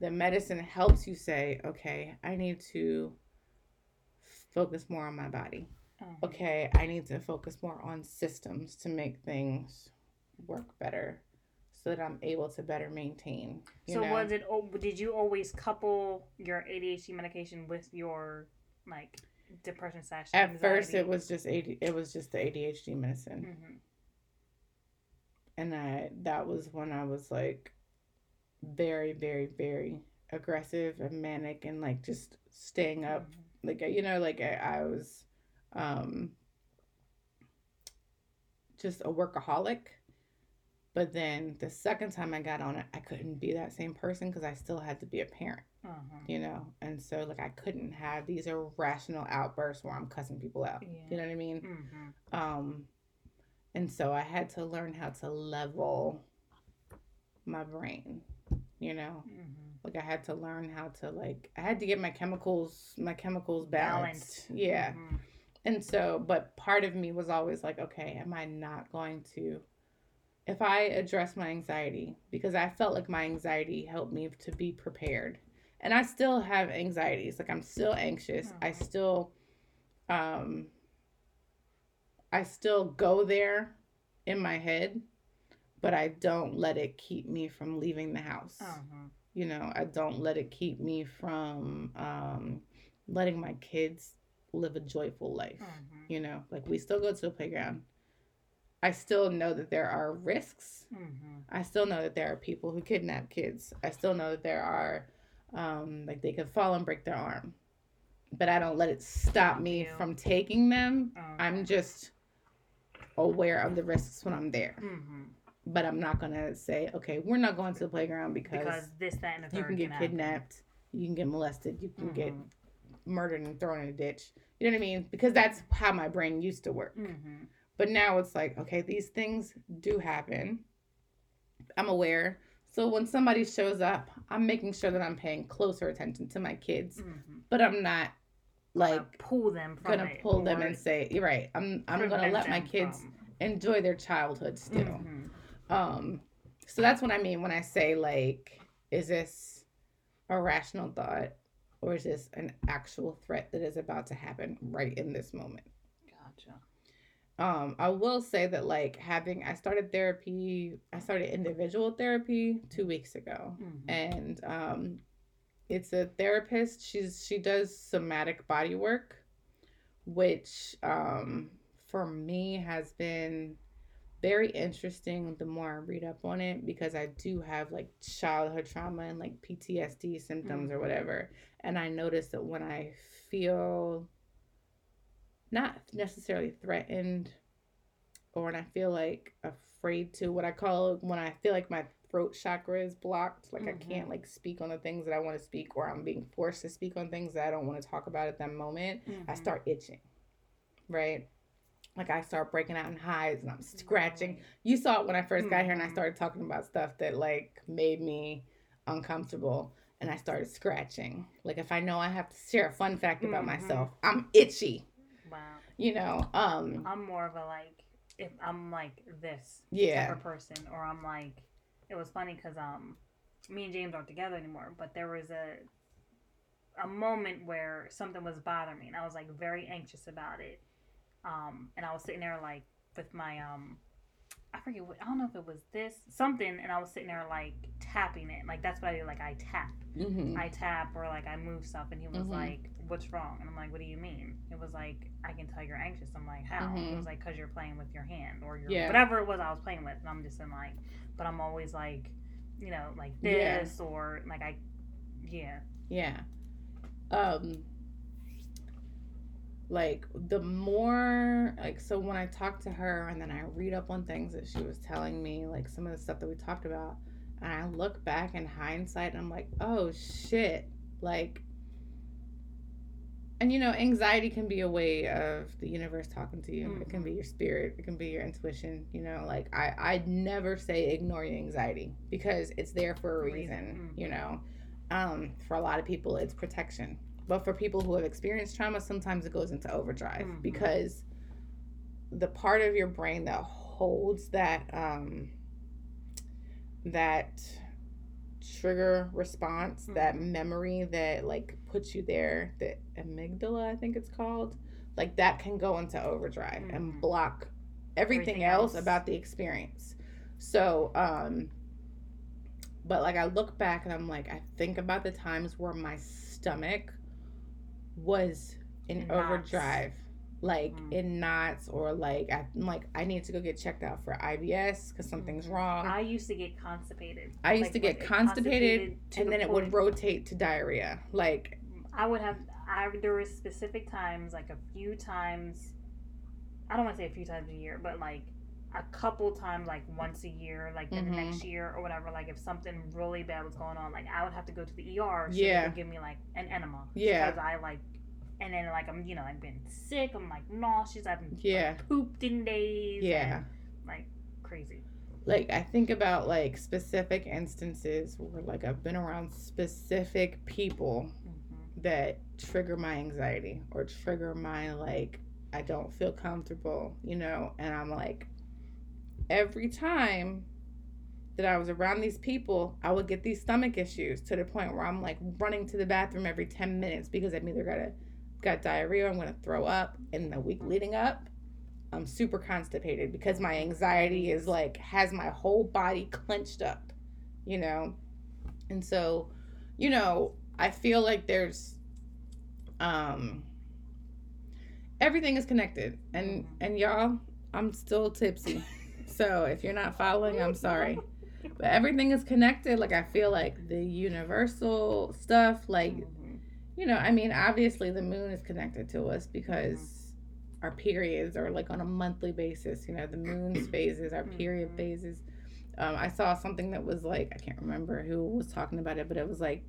the medicine helps you say, okay, I need to focus more on my body. Uh-huh. Okay, I need to focus more on systems to make things work better so that I'm able to better maintain. You So know? was it? Did you always couple your ADHD medication with your like depression slash? at first it was just AD, it was just the ADHD medicine. hmm and I that was when I was like very very very aggressive and manic and like just staying up like you know like I, I was um just a workaholic. But then the second time I got on it I couldn't be that same person because I still had to be a parent Uh-huh. you know? And so like I couldn't have these irrational outbursts where I'm cussing people out. You know what I mean? Hmm um, and so I had to learn how to level my brain, you know, hmm like I had to learn how to like I had to get my chemicals my chemicals balanced. Yeah. Mhm. And so but part of me was always like, okay, am I not going to if I address my anxiety because I felt like my anxiety helped me to be prepared. And I still have anxieties. Like I'm still anxious. I Mhm. still um I still go there in my head, but I don't let it keep me from leaving the house Uh-huh. you know i don't let it keep me from um letting my kids live a joyful life. Mhm. You know, like we still go to the playground. I still know that there are risks. Mhm. I still know that there are people who kidnap kids. I still know that there are, um, like they could fall and break their arm, but I don't let it stop me from taking them. I'm just aware of the risks when I'm there, Mhm. but I'm not gonna say, okay, we're not going to the playground because, because this, that, and the third you can get happen. kidnapped, you can get molested, you can get Mhm. murdered and thrown in a ditch. You know what I mean? Because that's how my brain used to work. Mhm. But now it's like, okay, these things do happen. I'm aware. So when somebody shows up, I'm making sure that I'm paying closer attention to my kids, Mhm. but I'm not Gonna like pull them from gonna pull them and say, "You're right." I'm I'm gonna let my kids from- enjoy their childhood still. Mhm. Um, so that's what I mean when I say like, is this a rational thought or is this an actual threat that is about to happen right in this moment? Gotcha. um i will say that like having i started therapy i started individual therapy two weeks ago Mhm. and um it's a therapist she's she does somatic body work which um for me has been very interesting the more i read up on it because i do have like childhood trauma and like ptsd symptoms or Mhm. whatever and i notice that when i feel not necessarily threatened or when I feel like afraid to what I call when I feel like my throat chakra is blocked, like I Mhm. can't like speak on the things that I want to speak or I'm being forced to speak on things that I don't want to talk about at that moment, I Mhm. start itching. Right? Like I start breaking out in hives and I'm scratching. You saw it when I first got here and I Mhm. started talking about stuff that like made me uncomfortable and I started scratching. Like if I know I have to share a fun fact about Mhm. myself, I'm itchy, Wow. you know. Um I'm more of a like if I'm like this yeah. type of person, or I'm like it was funny because um me and James aren't together anymore, but there was a a moment where something was bothering me, and I was like very anxious about it. Um, and I was sitting there like with my um. I forget what I don't know if it was this something, and I was sitting there like tapping it, like that's what I do. Like I tap, Mhm. I tap or like I move stuff, and he was Mhm. like, "What's wrong?" And I'm like, "What do you mean?" It was like, "I can tell you're anxious." I'm like, "How?" Mhm. It was like, "Cause you're playing with your hand or your Yeah. whatever it was I was playing with," and I'm just in like, but I'm always like, you know, like Yeah. this or like I, yeah, Yeah. Um like the more like so when I talk to her and then I read up on things that she was telling me, like some of the stuff that we talked about, and I look back in hindsight and I'm like, "Oh shit." Like and you know, anxiety can be a way of the universe talking to you. It can be your spirit, it can be your intuition, you know, like I I'd never say ignore your anxiety because it's there for a Reason, mhm. you know. Um for a lot of people it's protection. But for people who have experienced trauma, sometimes it goes into overdrive Mhm. because the part of your brain that holds that um that trigger response, that Mhm. memory that like puts you there, the amygdala, I think it's called, like that can go into overdrive and Mhm. block everything, Everything else else. about the experience. So, um but like I look back and I'm like I think about the times where my stomach was in In knots. overdrive like Mhm. in knots or like I, am like I need to go get checked out for IBS because something's Mhm. wrong. I used to get constipated. I used Like, to get constipated, to and the then it would rotate to diarrhea. Like, I would have. I there was specific times, like a few times. I don't want to say a few times a year, but like a couple times, like once a year, like Mhm. the next year or whatever. Like if something really bad was going on, like I would have to go to the ER. So Yeah. give me like an enema. Yeah. Because I like, and then like I'm you know I've been sick. I'm like nauseous. I haven't yeah, pooped in days. yeah. and, like crazy. Like I think about like specific instances where like I've been around specific people hmm that trigger my anxiety or trigger my like I don't feel comfortable, you know, and I'm like every time that I was around these people, I would get these stomach issues to the point where I'm like running to the bathroom every 10 minutes because I'm either gonna got diarrhea, I'm gonna throw up. In the week leading up, I'm super constipated because my anxiety is like has my whole body clenched up, you know. And so, you know, I feel like there's um everything is connected, and and y'all, I'm still tipsy. So if you're not following, I'm sorry. But everything is connected. Like I feel like the universal stuff, like Mhm. you know, I mean, obviously the moon is connected to us because Mm-hmm. our periods are like on a monthly basis. You know, the moon's phases, our period Mhm. phases. Um, I saw something that was like I can't remember who was talking about it, but it was like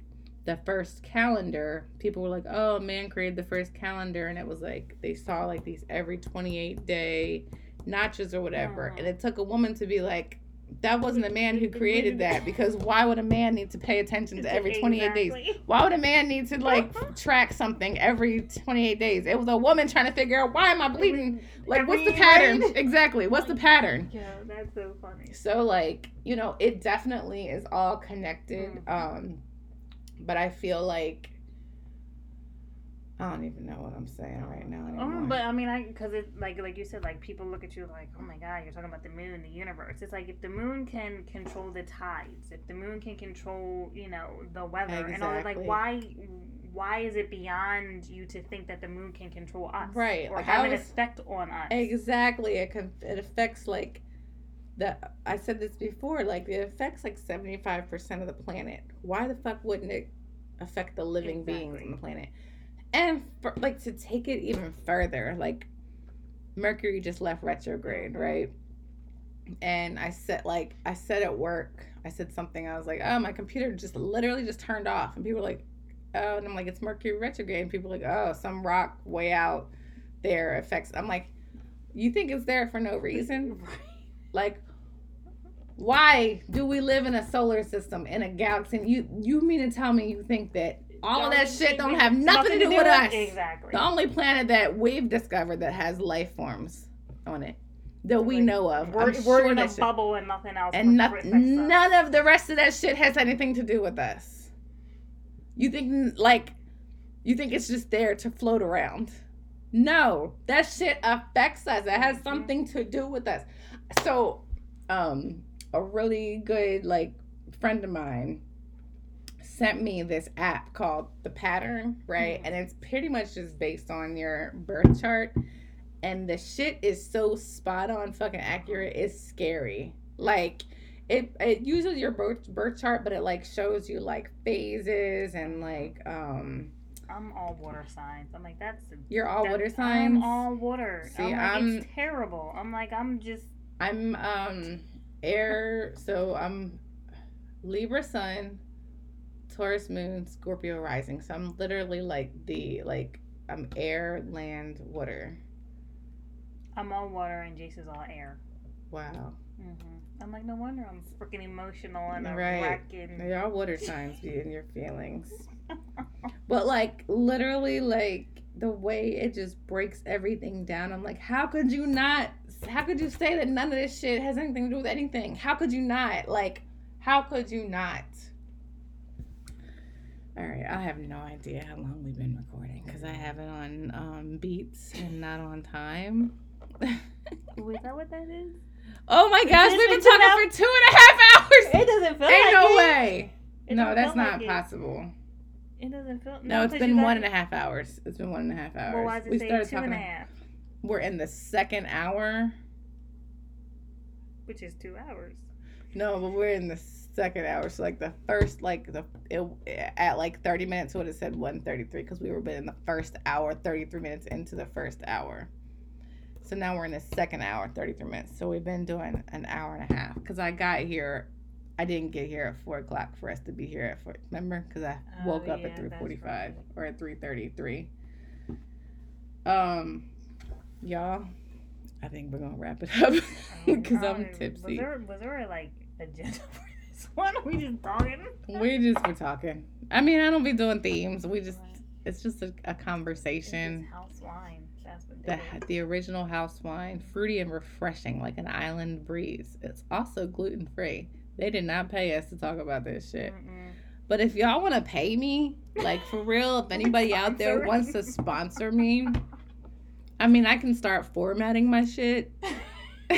the first calendar. People were like, "Oh, man created the first calendar," and it was like they saw like these every twenty eight day notches or whatever, and it took a woman to be like. That wasn't a man who created that because why would a man need to pay attention to every 28 days? Why would a man need to like track something every 28 days? It was a woman trying to figure out why am I bleeding? Like, what's the pattern? Exactly. What's the pattern? Yeah, that's so funny. So, like, you know, it definitely is all connected. Mhm. Um, but I feel like I don't even know what I'm saying right now anymore. Um, but I mean, I because it like like you said, like people look at you like, oh my god, you're talking about the moon, the universe. It's like if the moon can control the tides, if the moon can control, you know, the weather and all that, like why why is it beyond you to think that the moon can control us, Right, or like, have I an was- effect on us? Exactly. It can, it affects like the I said this before, like it affects like 75% of the planet. Why the fuck wouldn't it affect the living beings on the planet? And for, like to take it even further, like Mercury just left retrograde, right? And I said like I said at work, I said something, I was like, "Oh, my computer just literally just turned off." And people were like, "Oh," and I'm like, "It's Mercury retrograde." And people were like, "Oh, some rock way out there affects." I'm like, "You think it's there for no reason?" Like, why do we live in a solar system in a galaxy? And you you mean to tell me you think that all of that shit don't have nothing, to do with us? Exactly. The only planet that we've discovered that has life forms on it that we Like, know of. We're, we're sure in a shit- bubble and nothing else. and us. none of the rest of that shit has anything to do with us. You think like you think it's just there to float around? No, that shit affects us. It has Mhm. something to do with us. So, um, a really good like friend of mine sent me this app called the Pattern, right? Mhm. And it's pretty much just based on your birth chart. And the shit is so spot on, fucking accurate. It's scary. Like it, it uses your birth birth chart, but it like shows you like phases and like um I'm all water signs. I'm like, that's you're all water signs. I'm all water. See, I'm like, I'm- it's terrible. I'm like, I'm just I'm um air, so I'm Libra sun, Taurus moon, Scorpio rising. So I'm literally like the like I'm air, land, water. I'm all water and Jason's all air. Wow. hmm I'm like, no wonder I'm freaking emotional and a Right. wreck and Y'all water signs be in your feelings. But like literally like the way it just breaks everything down. I'm like, how could you not how could you say that none of this shit has anything to do with anything? How could you not? Like, how could you not? All right, I have no idea how long we've been recording because I have it on um, beats and not on time. Is that what that is? oh my gosh, we've been talking for two and a half hours. It doesn't feel Ain't like no it. way. It no, that's not like possible. It doesn't feel. No, it's 'cause been one and a half hours. It's been one and a half hours. Well, why does it we say started two and a talking. half? We're in the second hour. Which is two hours. No, but we're in the second hour. So like the first, like the it, at like thirty minutes, would have said one thirty three because we were been in the first hour, thirty three minutes into the first hour. So now we're in the second hour, thirty three minutes. So we've been doing an hour and a half because I got here. I didn't get here at four o'clock for us to be here at four. Remember, because I Oh, woke up yeah, at three that's forty five right. or at three thirty three. Um, y'all, I think we're gonna wrap it up because I I'm tipsy. Was there was there like agenda for this one? Are we just talking? We just were talking. I mean, I don't be doing themes. We just Right. it's just a, a conversation. house wine. That's what The the original house wine, fruity and refreshing, like an island breeze. It's also gluten free. They did not pay us to talk about this shit. Mm-mm. But if y'all want to pay me, like for real, if anybody out there wants to sponsor me, I mean, I can start formatting my shit.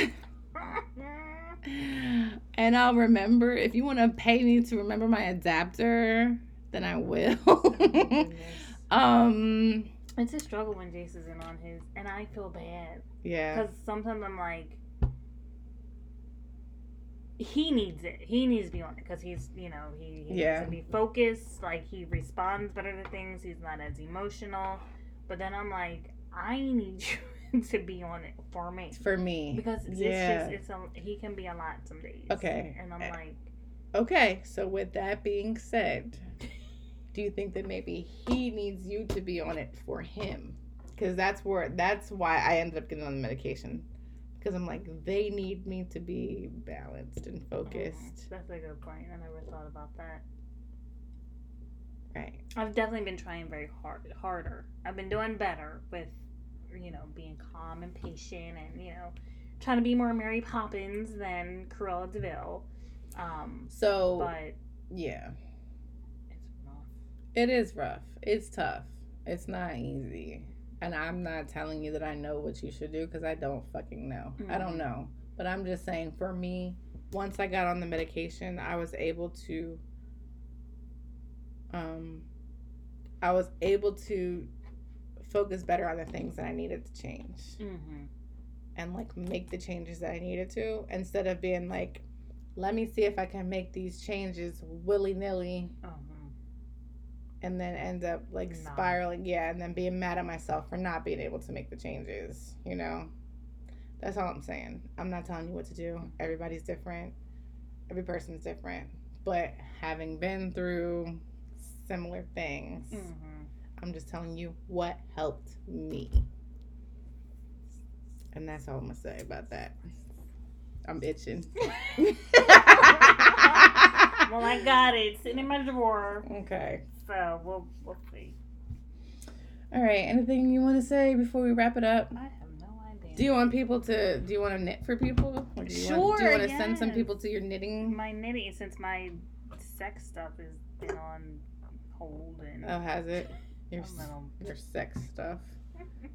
and I'll remember if you want to pay me to remember my adapter, then I will. Goodness. um It's a struggle when Jace isn't on his, and I feel bad Yeah. because sometimes I'm like, he needs it. He needs to be on it because he's, you know, he, he Yeah. needs to be focused. Like he responds better to things. He's not as emotional. But then I'm like, I need you to be on it for me For me. because it's Yeah. just it's a he can be a lot some days. Okay. and I'm Eh. like, Okay, so with that being said, do you think that maybe he needs you to be on it for him? Because that's where that's why I ended up getting on the medication. Because I'm like, they need me to be balanced and mm, focused. that's a good point. I never thought about that. Right. I've definitely been trying very hard, harder. I've been doing better with, you know, being calm and patient, and you know, trying to be more Mary Poppins than Cruella de Vil. Um, So but yeah, it's rough. it is rough. It's tough. It's not easy. And I'm not telling you that I know what you should do because I don't fucking know. I don't Mhm. know. But I'm just saying for me, once I got on the medication, I was able to um I was able to focus better on the things that I needed to change Mm-hmm. and like make the changes that I needed to instead of being like let me see if I can make these changes willy-nilly Uh-huh. and then end up like Nah. spiraling yeah and then being mad at myself for not being able to make the changes you know that's all i'm saying i'm not telling you what to do everybody's different every person's different but having been through similar things Mm-hmm. I'm just telling you what helped me and that's all i'm gonna say about that i'm itching Well, I got it It's sitting in my drawer, okay so we'll we'll see. all right anything you want to say before we wrap it up I have no idea. Do you want people to? Do you want to knit for people? Or do you want, do you want to send some people to your knitting? my knitting since my sex stuff has been on hold and Oh, has it? Your your sex stuff.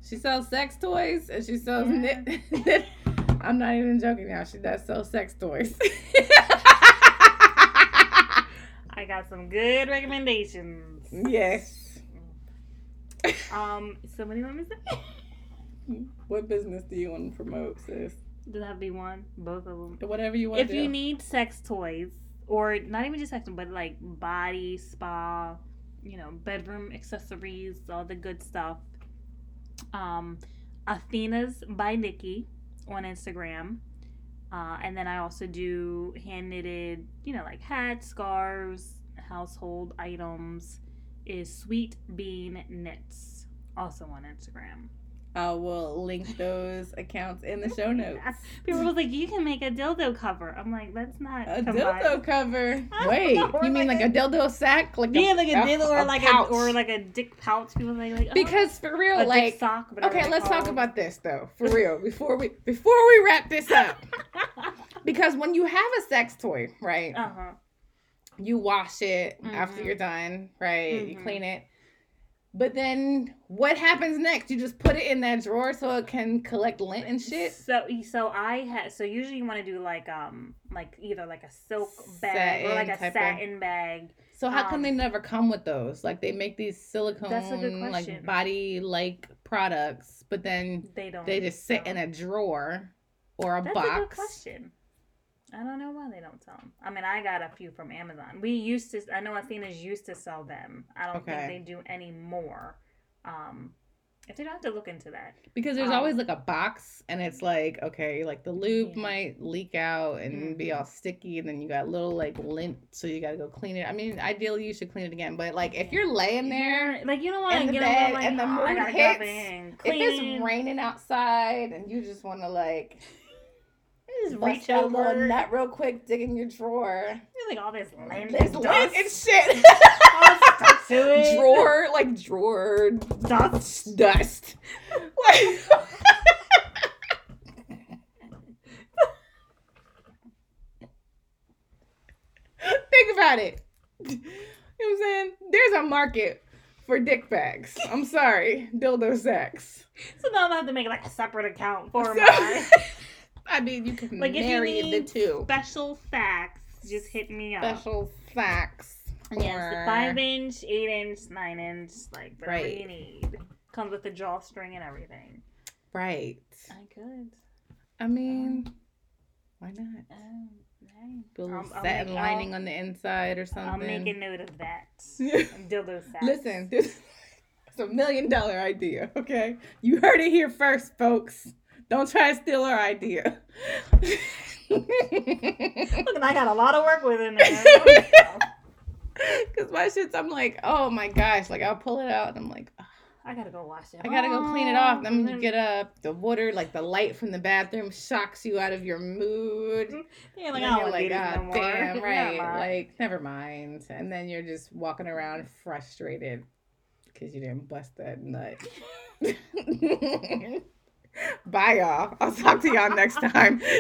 She sells sex toys and she sells Yeah. knit. I'm not even joking now. She does sell sex toys. I got some good recommendations. yes. Um, so what want me to say? What business do you want to promote, sis? Does that have be one? Both of them. Whatever you want If you need sex toys, or not even just sex, but like body, spa, you know, bedroom accessories, all the good stuff. Um, Athena's by Nikki on Instagram. Uh, and then I also do hand knitted, you know, like hats, scarves, household items. Is Sweet Bean Knits also on Instagram? I will link those accounts in the show notes. People was like, you can make a dildo cover. I'm like, that's not A combined. dildo cover. Wait, know, you mean like like a dildo sack? Like Yeah, like a dildo or a like pouch. a or like a dick pouch. People like, like oh, because for real, a like dick sock. okay, let's talk about this though, for real. Before we before we wrap this up, because when you have a sex toy, right, uh huh. you wash it after Mhm. you're done, right? You Mhm. clean it. But then what happens next? You just put it in that drawer so it can collect lint and shit. So so I had so usually you want to do like um like either like a silk bag or like a type of- satin bag. So how come Um, they never come with those? Like they make these silicone That's a good like body like products, but then They don't. they just sit in a drawer or a That's box. a good question. I don't know why they don't sell them. I mean, I got a few from Amazon. We used to. I know Athena's used to sell them. I don't Okay. think they do anymore. Um, if they don't have to look into that. Because there's Um, always like a box, and it's like okay, like the lube Yeah. might leak out and be Mhm. all sticky, and then you got little like lint, so you gotta go clean it. I mean, ideally you should clean it again, but like if Yeah. you're laying there, like you don't want to get a bed little like and the oh, I mood gotta grab it hits, and if it's raining outside and you just want to like just reach little over. nut real quick, dig in your drawer, There's like all this lint there's and lint and shit. drawer like drawer Dust. dust. Like, Think about it. You know what I'm saying? There's a market for dick bags. I'm sorry, dildo sacks. So now I'm gonna have to make like a separate account for So- my I mean, you can Like, if you marry the need two. special facts. Just hit me up. Special sacks. Yes, the five inch, eight inch, nine inch, like whatever Right. you need. Comes with the drawstring and everything. Right. I could. I mean, why not? Um, hey. Put a little I'll- I'll satin make- lining I'll- on the inside or something. I'll make a note of that. Dildo sacks. Listen, this is a million dollar idea, okay? You heard it here first, folks. Don't try to steal our idea. Look, and I got a lot of work with in there. Because my shit's, I'm like, oh my gosh. Like, I'll pull it out and I'm like, "Ugh, I gotta go wash it. I gotta go clean it off. Then when you get up, the water, like the light from the bathroom, shocks you out of your mood. Yeah, And like, I you're like, like, ah, damn, right. mind. Like, never mind. And then you're just walking around frustrated because you didn't bust that nut. Bye, y'all. I'll talk to y'all next time.